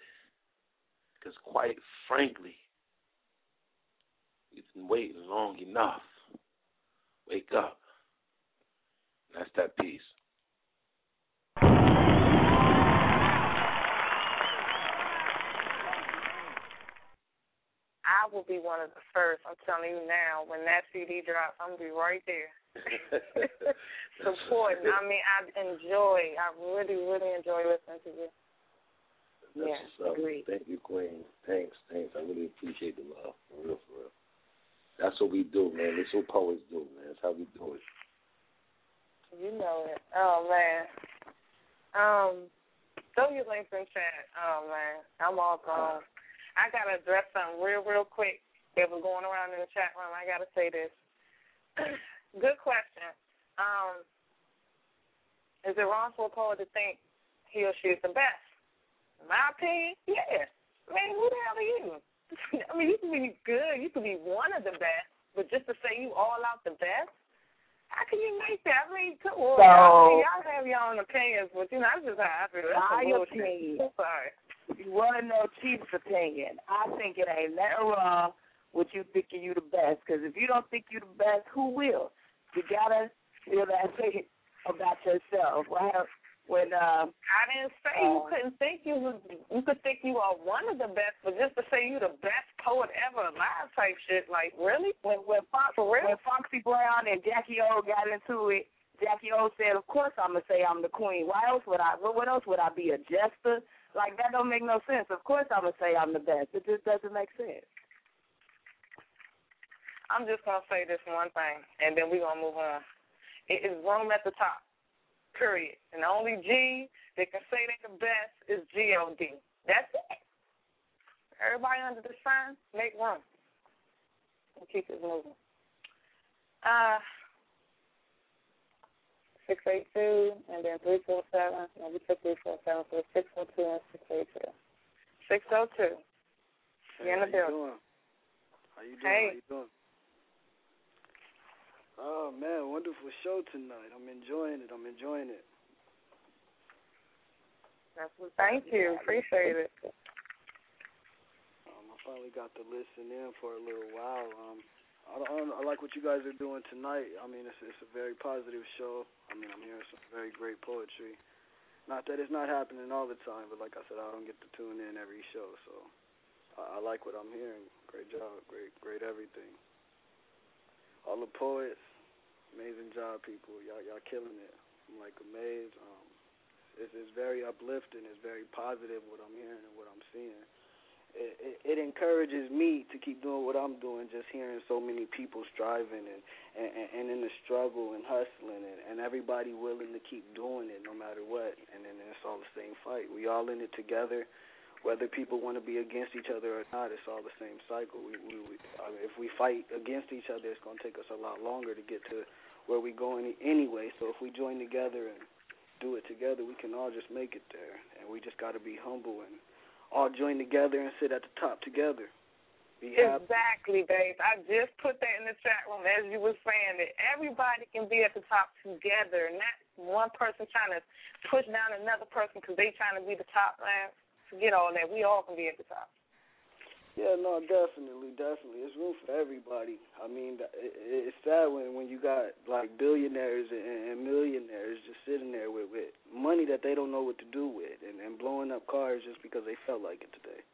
Because quite frankly, We've been waiting long enough. Wake up. That's that piece. I will be one of the first. I'm telling you now, when that CD drops, I'm gonna be right there. Supporting. I mean, I enjoy. I really, really enjoy listening to you. That's Yeah, agreed. Thank you, Queen. Thanks, thanks. I really appreciate the love. For real, for real. That's what we do, man. That's what poets do, man. That's how we do it. You know it. Oh man. Um, throw your links in chat. Oh man, I'm all gone. I gotta address something real, real quick. That was going around in the chat room. I gotta say this. Good question. Um, is it wrong for a poet to think he or she is the best? In my opinion, yes. Man, who the hell are you? I mean, you can be good. You can be one of the best, but just to say you all out the best, how can you make that? I mean, come on. So- y'all, y'all have your own opinions, but you know, that's just how I feel. That's My opinion. Sorry. You want to know Chief's opinion? I think it ain't nothing wrong with you thinking you the best. Because if you don't think you the best, who will? You gotta feel that way about yourself. Well, when um, I didn't say you Uh, couldn't think you was. You could think you are one of the best, but just to say you the best poet ever alive type shit, like really? when when Fox, For real? when Foxy Brown and Jackie O got into it, Jackie O said, "Of course I'm gonna say I'm the queen. Why else would I? What, what else would I be? A jester? Like that don't make no sense. Of course I'm gonna say I'm the best. It just doesn't make sense. I'm just gonna say this one thing, and then we're gonna move on. It is room at the top. Period. And the only G that can say they the best is G O D. That's it. Everybody under the sun, make room. And keep it moving. Uh six eight two and then three four seven. No, we took three four seven, so six oh two and six eight two. Six oh two. You're in the building. How you doing? Hey. How you doing? Oh man, wonderful show tonight. I'm enjoying it. I'm enjoying it. That's what, thank you. Appreciate it. Um, I finally got to listen in for a little while. Um, I, don't, I like what you guys are doing tonight. I mean, it's it's a very positive show. I mean, I'm hearing some very great poetry. Not that it's not happening all the time, but like I said, I don't get to tune in every show, so I, I like what I'm hearing. Great job, great great everything. All the poets, amazing job, people. Y'all y'all killing it. I'm like amazed. Um, it's it's very uplifting. It's very positive what I'm hearing and what I'm seeing it, it, it encourages me to keep doing what I'm doing. Just hearing so many people striving and and, and in the struggle and hustling and, and everybody willing to keep doing it no matter what. And then it's all the same fight. We all in it together. Whether people want to be against each other or not, it's all the same cycle. We, we, we I mean, if we fight against each other, it's going to take us a lot longer to get to where we're going anyway. So if we join together and do it together, we can all just make it there. And we just got to be humble and all join together and sit at the top together. Exactly, babe. I just put that in the chat room as you were saying that everybody can be at the top together, not one person trying to push down another person because they trying to be the top. Man, forget all that. We all can be at the top. Yeah, no, definitely, definitely. It's room for everybody. I mean, it, it's sad when when you got like billionaires and, and millionaires just sitting there with with money that they don't know what to do with, and and blowing up cars just because they felt like it today.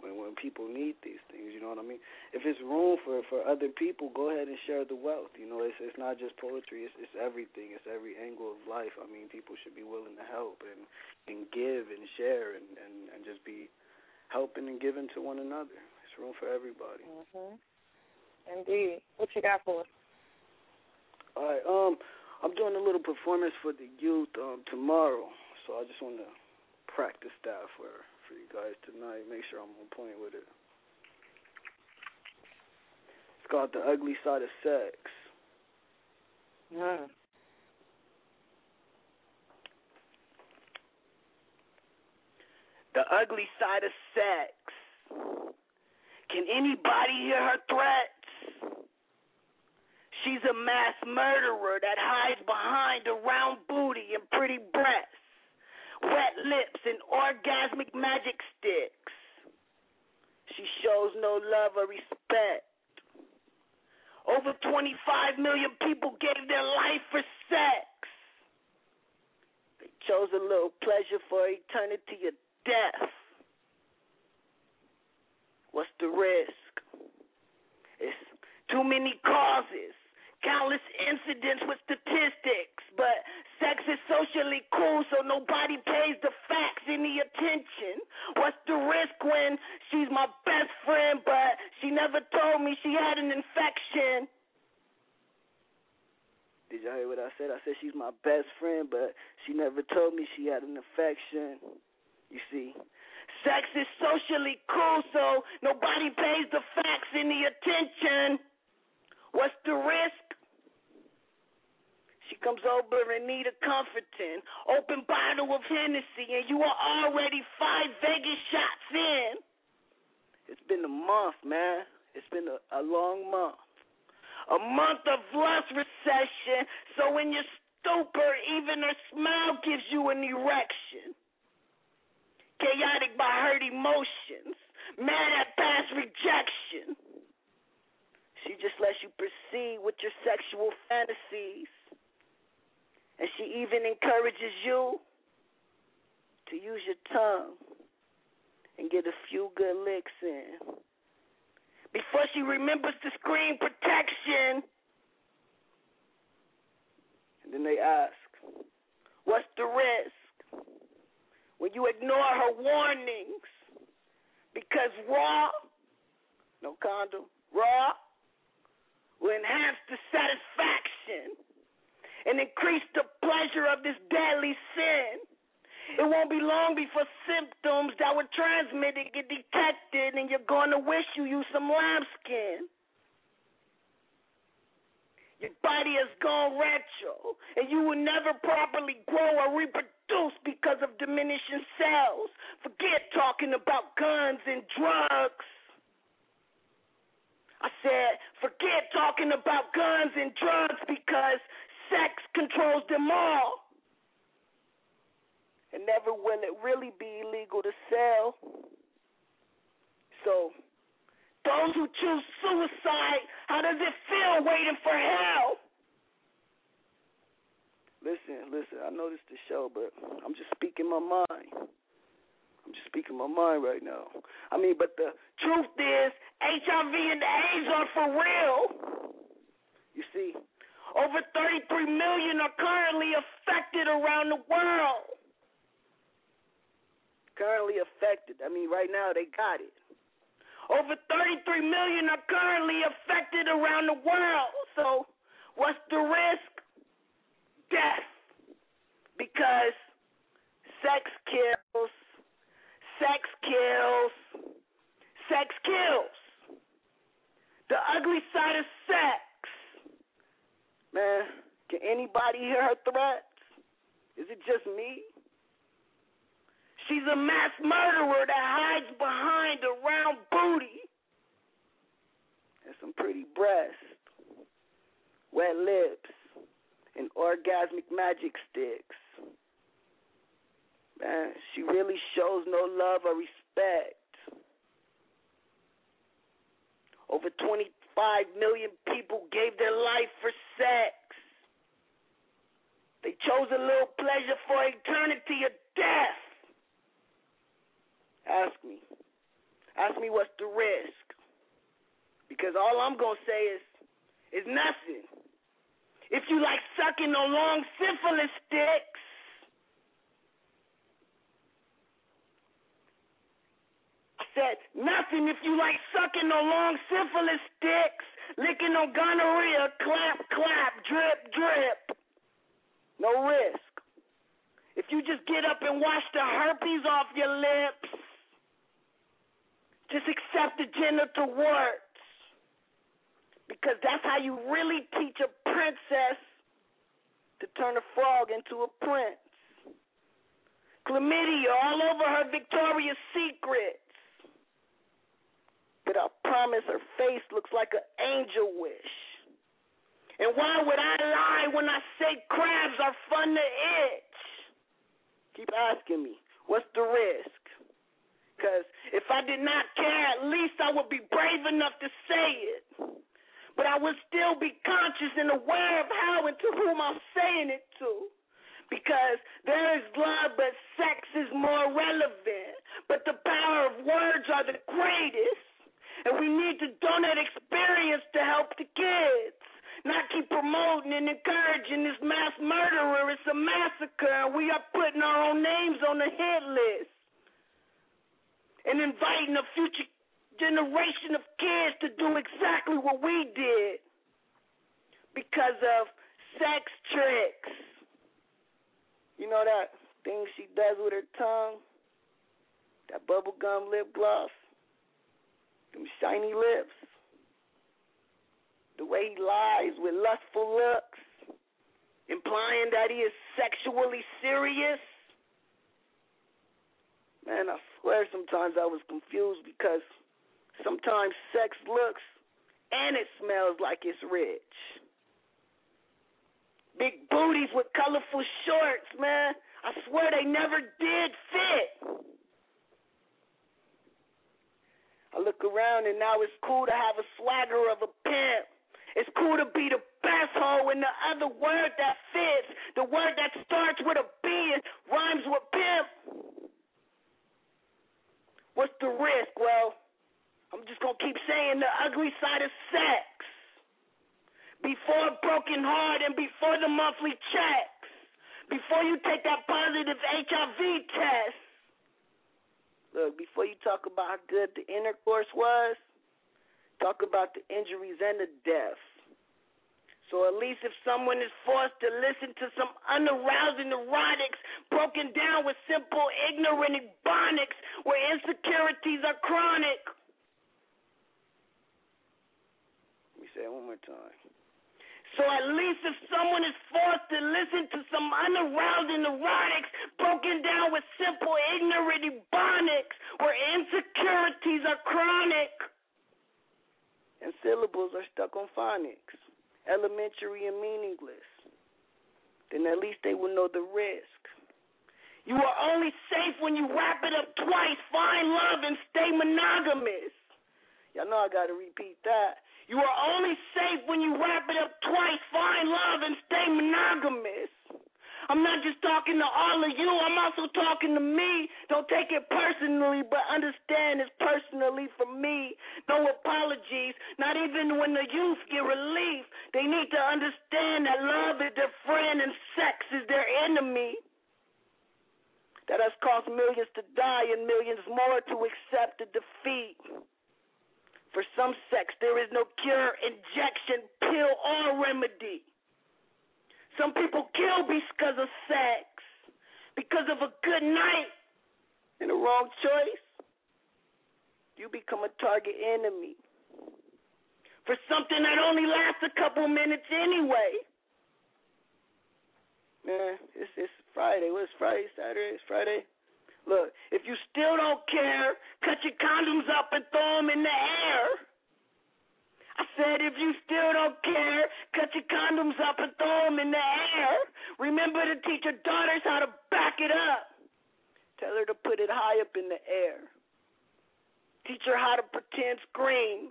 When when people need these things, you know what I mean. If it's room for for other people, go ahead and share the wealth. You know, it's it's not just poetry. It's it's everything. It's every angle of life. I mean, people should be willing to help and and give and share and and and just be helping and giving to one another. It's room for everybody. hmm Indeed. What you got for us? All right. Um, I'm doing a little performance for the youth um tomorrow, so I just want to practice that for for you guys tonight. Make sure I'm on point with it. It's called the ugly side of sex. Mm. The ugly side of sex. Can anybody hear her threats? She's a mass murderer that hides behind a round booty and pretty breasts, wet lips, and orgasmic magic sticks. She shows no love or respect. Over 25 million people gave their life for sex. They chose a little pleasure for eternity of death. What's the risk? It's too many causes, countless incidents with statistics, but sex is socially cool, so nobody pays the facts any attention. What's the risk when she's my best friend, but she never told me she had an infection? Did y'all hear what I said? I said she's my best friend, but she never told me she had an infection. You see, Sex is socially cool, so nobody pays the facts any attention. What's the risk? Comes over and need a comforting. Open bottle of Hennessy, and you are already five Vegas shots in. it's been a month, man. It's been a, a long month. A month of lust recession, so in your stupor, even her smile gives you an erection. Chaotic by hurt emotions, mad at past rejection. She just lets you proceed with your sexual fantasies. And she even encourages you to use your tongue and get a few good licks in. Before she remembers to scream protection. And then they ask, What's the risk? When you ignore her warnings. Because raw, no condom, raw will enhance the satisfaction and increase the pleasure of this deadly sin. It won't be long before symptoms that were transmitted get detected, and you're going to wish you used some lambskin. Your body has gone retro, and you will never properly grow or reproduce because of diminishing cells. Forget talking about guns and drugs. I said, forget talking about guns and drugs because sex controls them all. And never will it really be illegal to sell. So, those who choose suicide, how does it feel waiting for hell? Listen, listen, I know this is the show, but I'm just speaking my mind. I'm just speaking my mind right now. I mean, but the truth is, HIV and AIDS are for real. You see, over 33 million are currently affected around the world. Currently affected. I mean, right now they got it. Over 33 million are currently affected around the world. So, what's the risk? Death. Because sex kills. Sex kills. Sex kills. The ugly side of sex. Man, can anybody hear her threats? Is it just me? She's a mass murderer that hides behind a round booty and some pretty breasts, wet lips, and orgasmic magic sticks. Man, she really shows no love or respect. Over 25 million people gave their life for sex. They chose a little pleasure for eternity or death. Ask me. Ask me what's the risk. Because all I'm going to say is is nothing. If you like sucking on long syphilis sticks, I said nothing if you like sucking on long syphilis sticks, licking on gonorrhea, clap, clap, drip, drip. No risk. If you just get up and wash the herpes off your lips, just accept the genital warts. Because that's how you really teach a princess to turn a frog into a prince. Chlamydia all over her Victoria's Secrets. But I promise her face looks like an angel wish. And why would I lie when I say crabs are fun to itch? Keep asking me, what's the risk? Because if I did not care, at least I would be brave enough to say it. But I would still be conscious and aware of how and to whom I'm saying it to. Because there is love, but sex is more relevant. But the power of words are the greatest. And we need to donate experience to help the kids. Not keep promoting and encouraging this mass murderer. It's a massacre, and we are putting our own names on the hit list and inviting a future generation of kids to do exactly what we did because of sex tricks. You know that thing she does with her tongue? That bubblegum lip gloss? Them shiny lips? The way he lies with lustful looks, implying that he is sexually serious? Man, I swear sometimes I was confused because sometimes sex looks and it smells like it's rich. Big booties with colorful shorts, man. I swear they never did fit. I look around and now it's cool to have a swagger of a pimp. It's cool to be the best hoe in the other word that fits. The word that starts with a B and rhymes with pimp. What's the risk? Well, I'm just to keep saying the ugly side of sex. Before broken heart and before the monthly checks. Before you take that positive HIV test. Look, before you talk about how good the intercourse was, talk about the injuries and the death. So at least if someone is forced to listen to some unarousing erotics broken down with simple, ignorant ebonics where insecurities are chronic. Let me say it one more time. So at least if someone is forced to listen to some unarousing erotics broken down with simple, ignorant ebonics where insecurities are chronic and syllables are stuck on phonics elementary and meaningless, then at least they will know the risk. You are only safe when you wrap it up twice, find love, and stay monogamous. Y'all know I got to repeat that. You are only safe when you wrap it up twice, find love, and stay monogamous. I'm not just talking to all of you, I'm also talking to me. Don't take it personally, but understand it's personally for me. No apologies, not even when the youth get relief. They need to understand that love is their friend and sex is their enemy. That has caused millions to die and millions more to accept the defeat. For some sex, there is no cure, injection, pill, or remedy. Some people kill because of sex, because of a good night and a wrong choice. You become a target enemy for something that only lasts a couple minutes anyway. Man, it's it's Friday. What's Friday? Saturday? It's Friday. Look, if you still don't care, cut your condoms up and throw them in the air. I said, if you still don't care, cut your condoms up and throw them in the air. Remember to teach your daughters how to back it up. Tell her to put it high up in the air. Teach her how to pretend scream.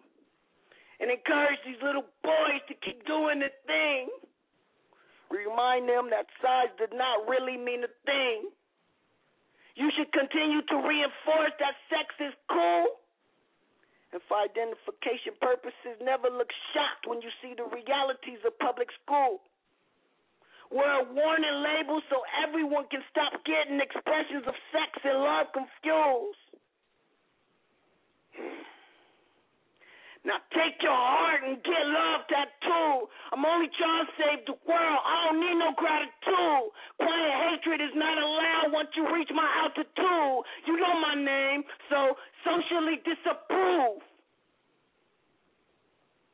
And encourage these little boys to keep doing the thing. Remind them that size did not really mean a thing. You should continue to reinforce that sex is cool. And for identification purposes, never look shocked when you see the realities of public school. Wear a warning label so everyone can stop getting expressions of sex and love confused. Now take your heart and get love tattoo. I'm only trying to save the world. I don't need no gratitude. Quiet hatred is not allowed once you reach my altitude. You know my name, so socially disapprove.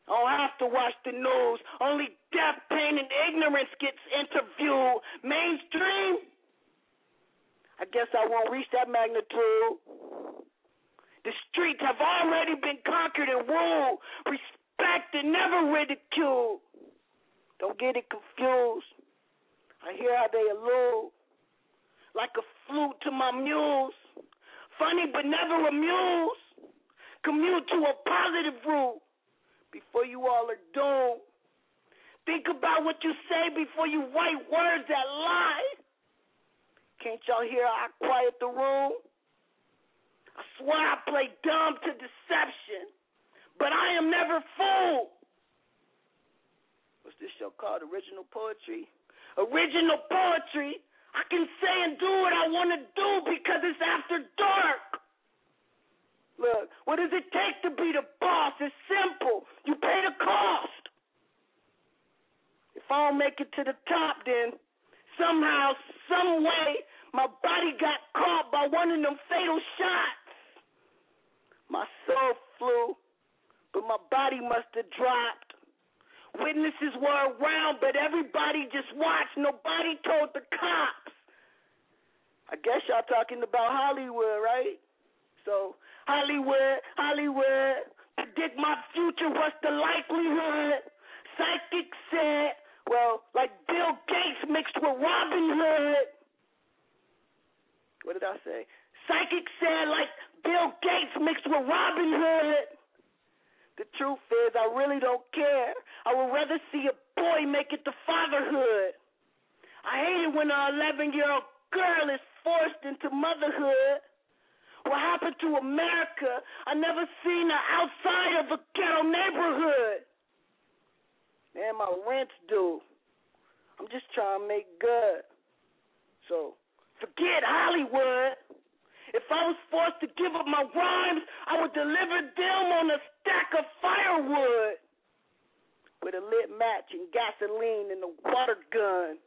I don't have to watch the news. Only death, pain, and ignorance gets interviewed. Mainstream? I guess I won't reach that magnitude. The streets have already been conquered and ruled, respected, never ridiculed. Don't get it confused. I hear how they allude, like a flute to my muse. Funny but never amused. Commute to a positive route before you all are doomed. Think about what you say before you write words that lie. Can't y'all hear how I quiet the room? I swear I play dumb to deception, but I am never fooled. What's this show called? Original Poetry? Original Poetry? I can say and do what I want to do because it's after dark. Look, what does it take to be the boss? It's simple. You pay the cost. If I don't make it to the top, then somehow, some way, my body got caught by one of them fatal shots. My soul flew, but my body must have dropped. Witnesses were around, but everybody just watched. Nobody told the cops. I guess y'all talking about Hollywood, right? So, Hollywood, Hollywood, predict my future, what's the likelihood? Psychic said, well, like Bill Gates mixed with Robin Hood. What did I say? Psychic said, like Bill Gates mixed with Robin Hood. The truth is, I really don't care. I would rather see a boy make it to fatherhood. I hate it when an 11 year old girl is forced into motherhood. What happened to America? I never seen her outside of a ghetto neighborhood. Man, my rent's due. I'm just trying to make good. So forget Hollywood. If I was forced to give up my rhymes, I would deliver them on a stack of firewood with a lit match and gasoline and a water gun.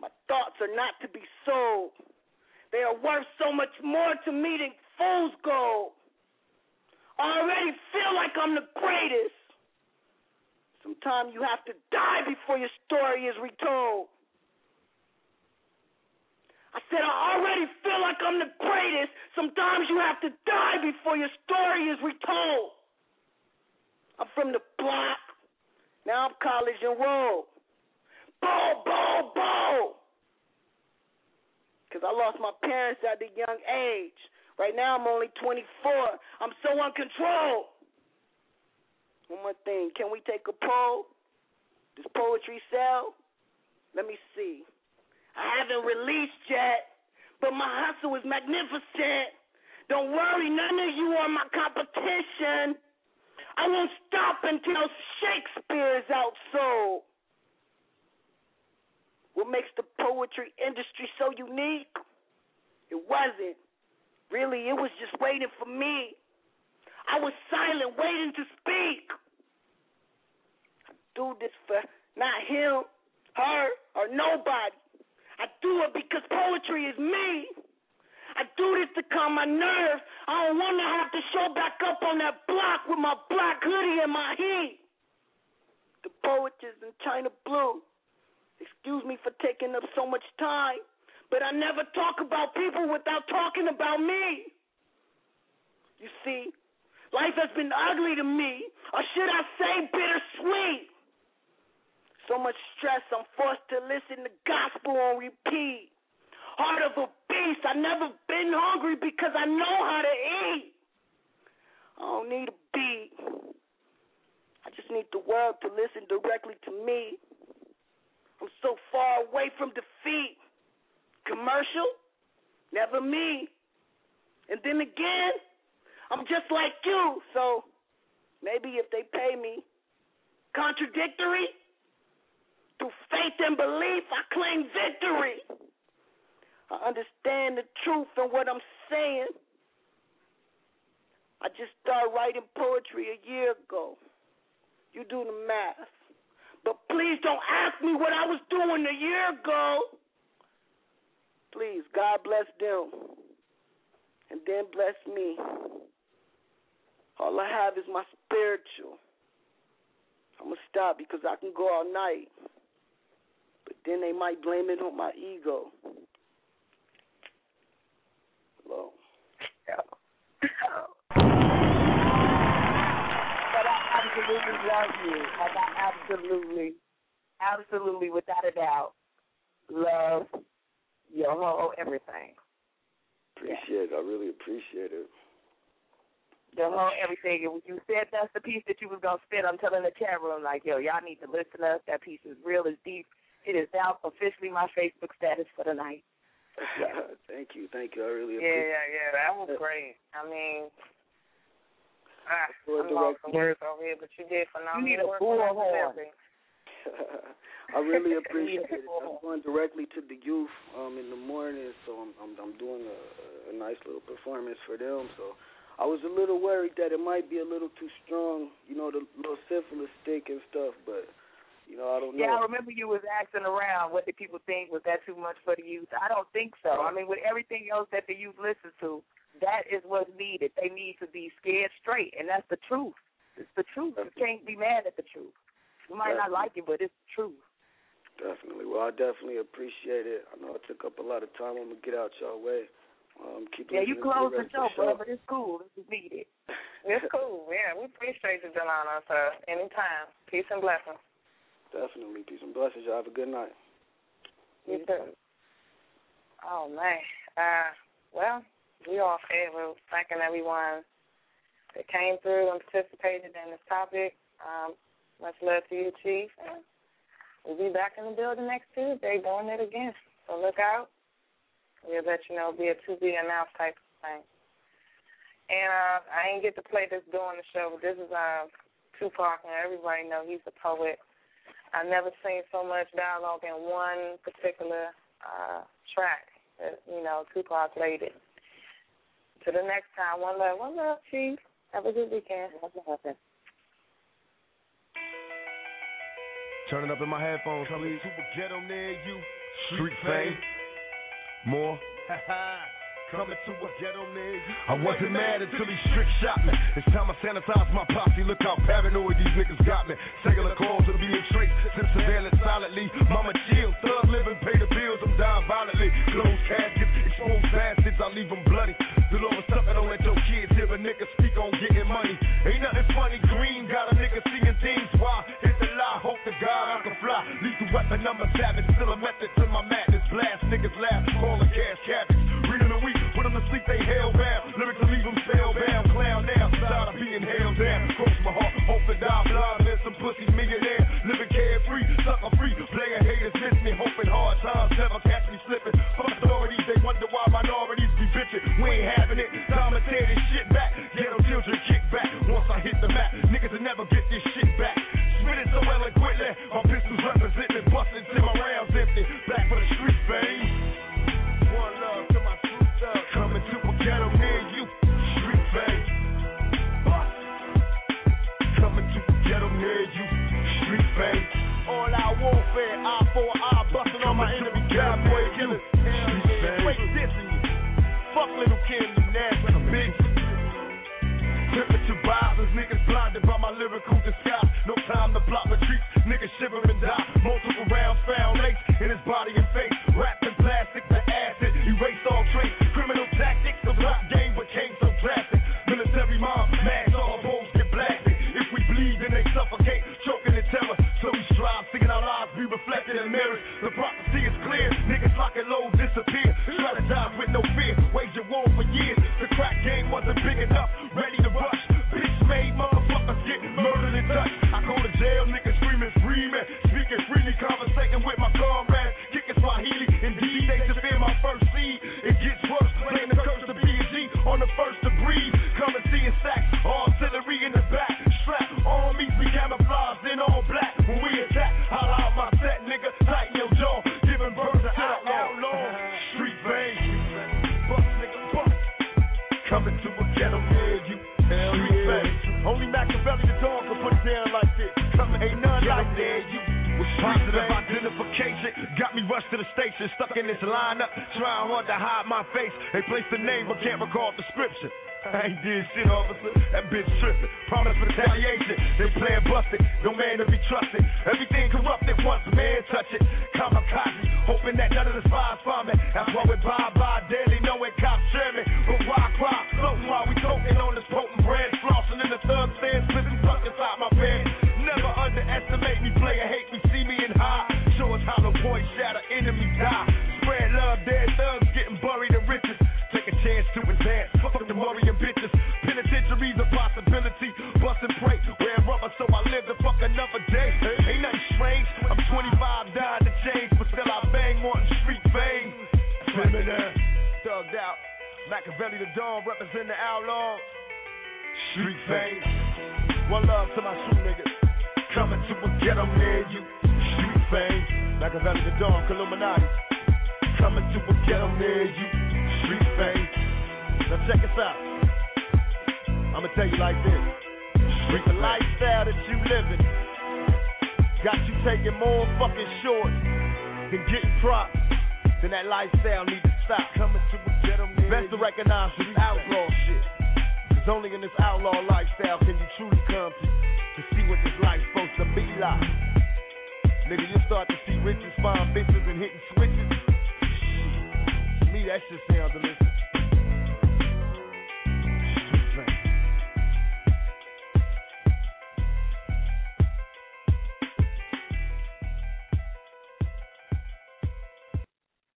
My thoughts are not to be sold. They are worth so much more to me than fool's gold. I already feel like I'm the greatest. Sometimes you have to die before your story is retold. I said, I already feel like I'm the greatest. Sometimes you have to die before your story is retold. I'm from the block. Now I'm college enrolled. Bow, bow, bow. Because I lost my parents at a young age. Right now I'm only 24. I'm so uncontrolled. One more thing. Can we take a poll? Does poetry sell? Let me see. I haven't released yet, but my hustle is magnificent. Don't worry, none of you are my competition. I won't stop until Shakespeare is outsold. What makes the poetry industry so unique? It wasn't. Really, it was just waiting for me. I was silent, waiting to speak. I do this for not him, her, or nobody. I do it because poetry is me. I do this to calm my nerves. I don't want to have to show back up on that block with my black hoodie and my heat. The poet is in Chyna Blue. Excuse me for taking up so much time, but I never talk about people without talking about me. You see, life has been ugly to me, or should I say bittersweet? So much stress, I'm forced to listen to gospel on repeat. Heart of a beast, I never been hungry because I know how to eat. I don't need a beat. I just need the world to listen directly to me. I'm so far away from defeat. Commercial? Never me. And then again, I'm just like you, so maybe if they pay me. Contradictory? Through faith and belief, I claim victory. I understand the truth and what I'm saying. I just started writing poetry a year ago. You do the math. But please don't ask me what I was doing a year ago. Please, God bless them. And then bless me. All I have is my spiritual. I'm going to stop because I can go all night. But then they might blame it on my ego. Hello. But I absolutely love you. Like I absolutely, absolutely, without a doubt, love your whole everything. Appreciate it. I really appreciate it. The whole everything. And when you said that's the piece that you was gonna spit, I'm telling the chat room like, yo, y'all need to listen up. That piece is real, it's deep. It is now officially my Facebook status for the night. thank you, thank you. I really Yeah, appreciate yeah, yeah. Yeah. That was great. I mean, ah, Lord I'm lost for words over here, but you did phenomenal you need a work. bullhorn. Thank I really appreciate it. I'm going directly to the youth um in the morning, so I'm I'm, I'm doing a, a nice little performance for them. So I was a little worried that it might be a little too strong, you know, the little syphilis stick and stuff, but you know, I don't know. Yeah, I remember you was asking around what did people think was that too much for the youth. I don't think so. I mean, with everything else that the youth listens to, that is what's needed. They need to be scared straight, and that's the truth. It's the truth. You can't be mad at the truth. You might not like it, but it's the truth. Definitely. Well, I definitely appreciate it. I know I took up a lot of time. I'm gonna get out y'all way. Um, keep Yeah, you closed the rest show, of bro, but it's cool. This is needed. It's cool. Yeah, we appreciate you, Delano, sir. Anytime. Peace and blessings. Definitely. Peace and blessings. Y'all have a good night. You too. Oh man. Uh well, we all fair. We're thanking everyone that came through and participated in this topic. Um, much love to you, Chief. And we'll be back in the building next Tuesday doing it again. So look out. We'll let you know, be a to be announced type of thing. And uh I ain't get to play this during the show, but this is uh Tupac and everybody know he's a poet. I've never seen so much dialogue in one particular uh, track. That, you know, Tupac laid it. To the next time, one love, one love, Chief. Have a good weekend. Turning up in my headphones, please. Super ghetto near you. Street fame. More. Coming to a ghetto near. I wasn't mad until he strict shot me. It's time I sanitize my posse. Look how paranoid these niggas got me. Cellular calls to be traced since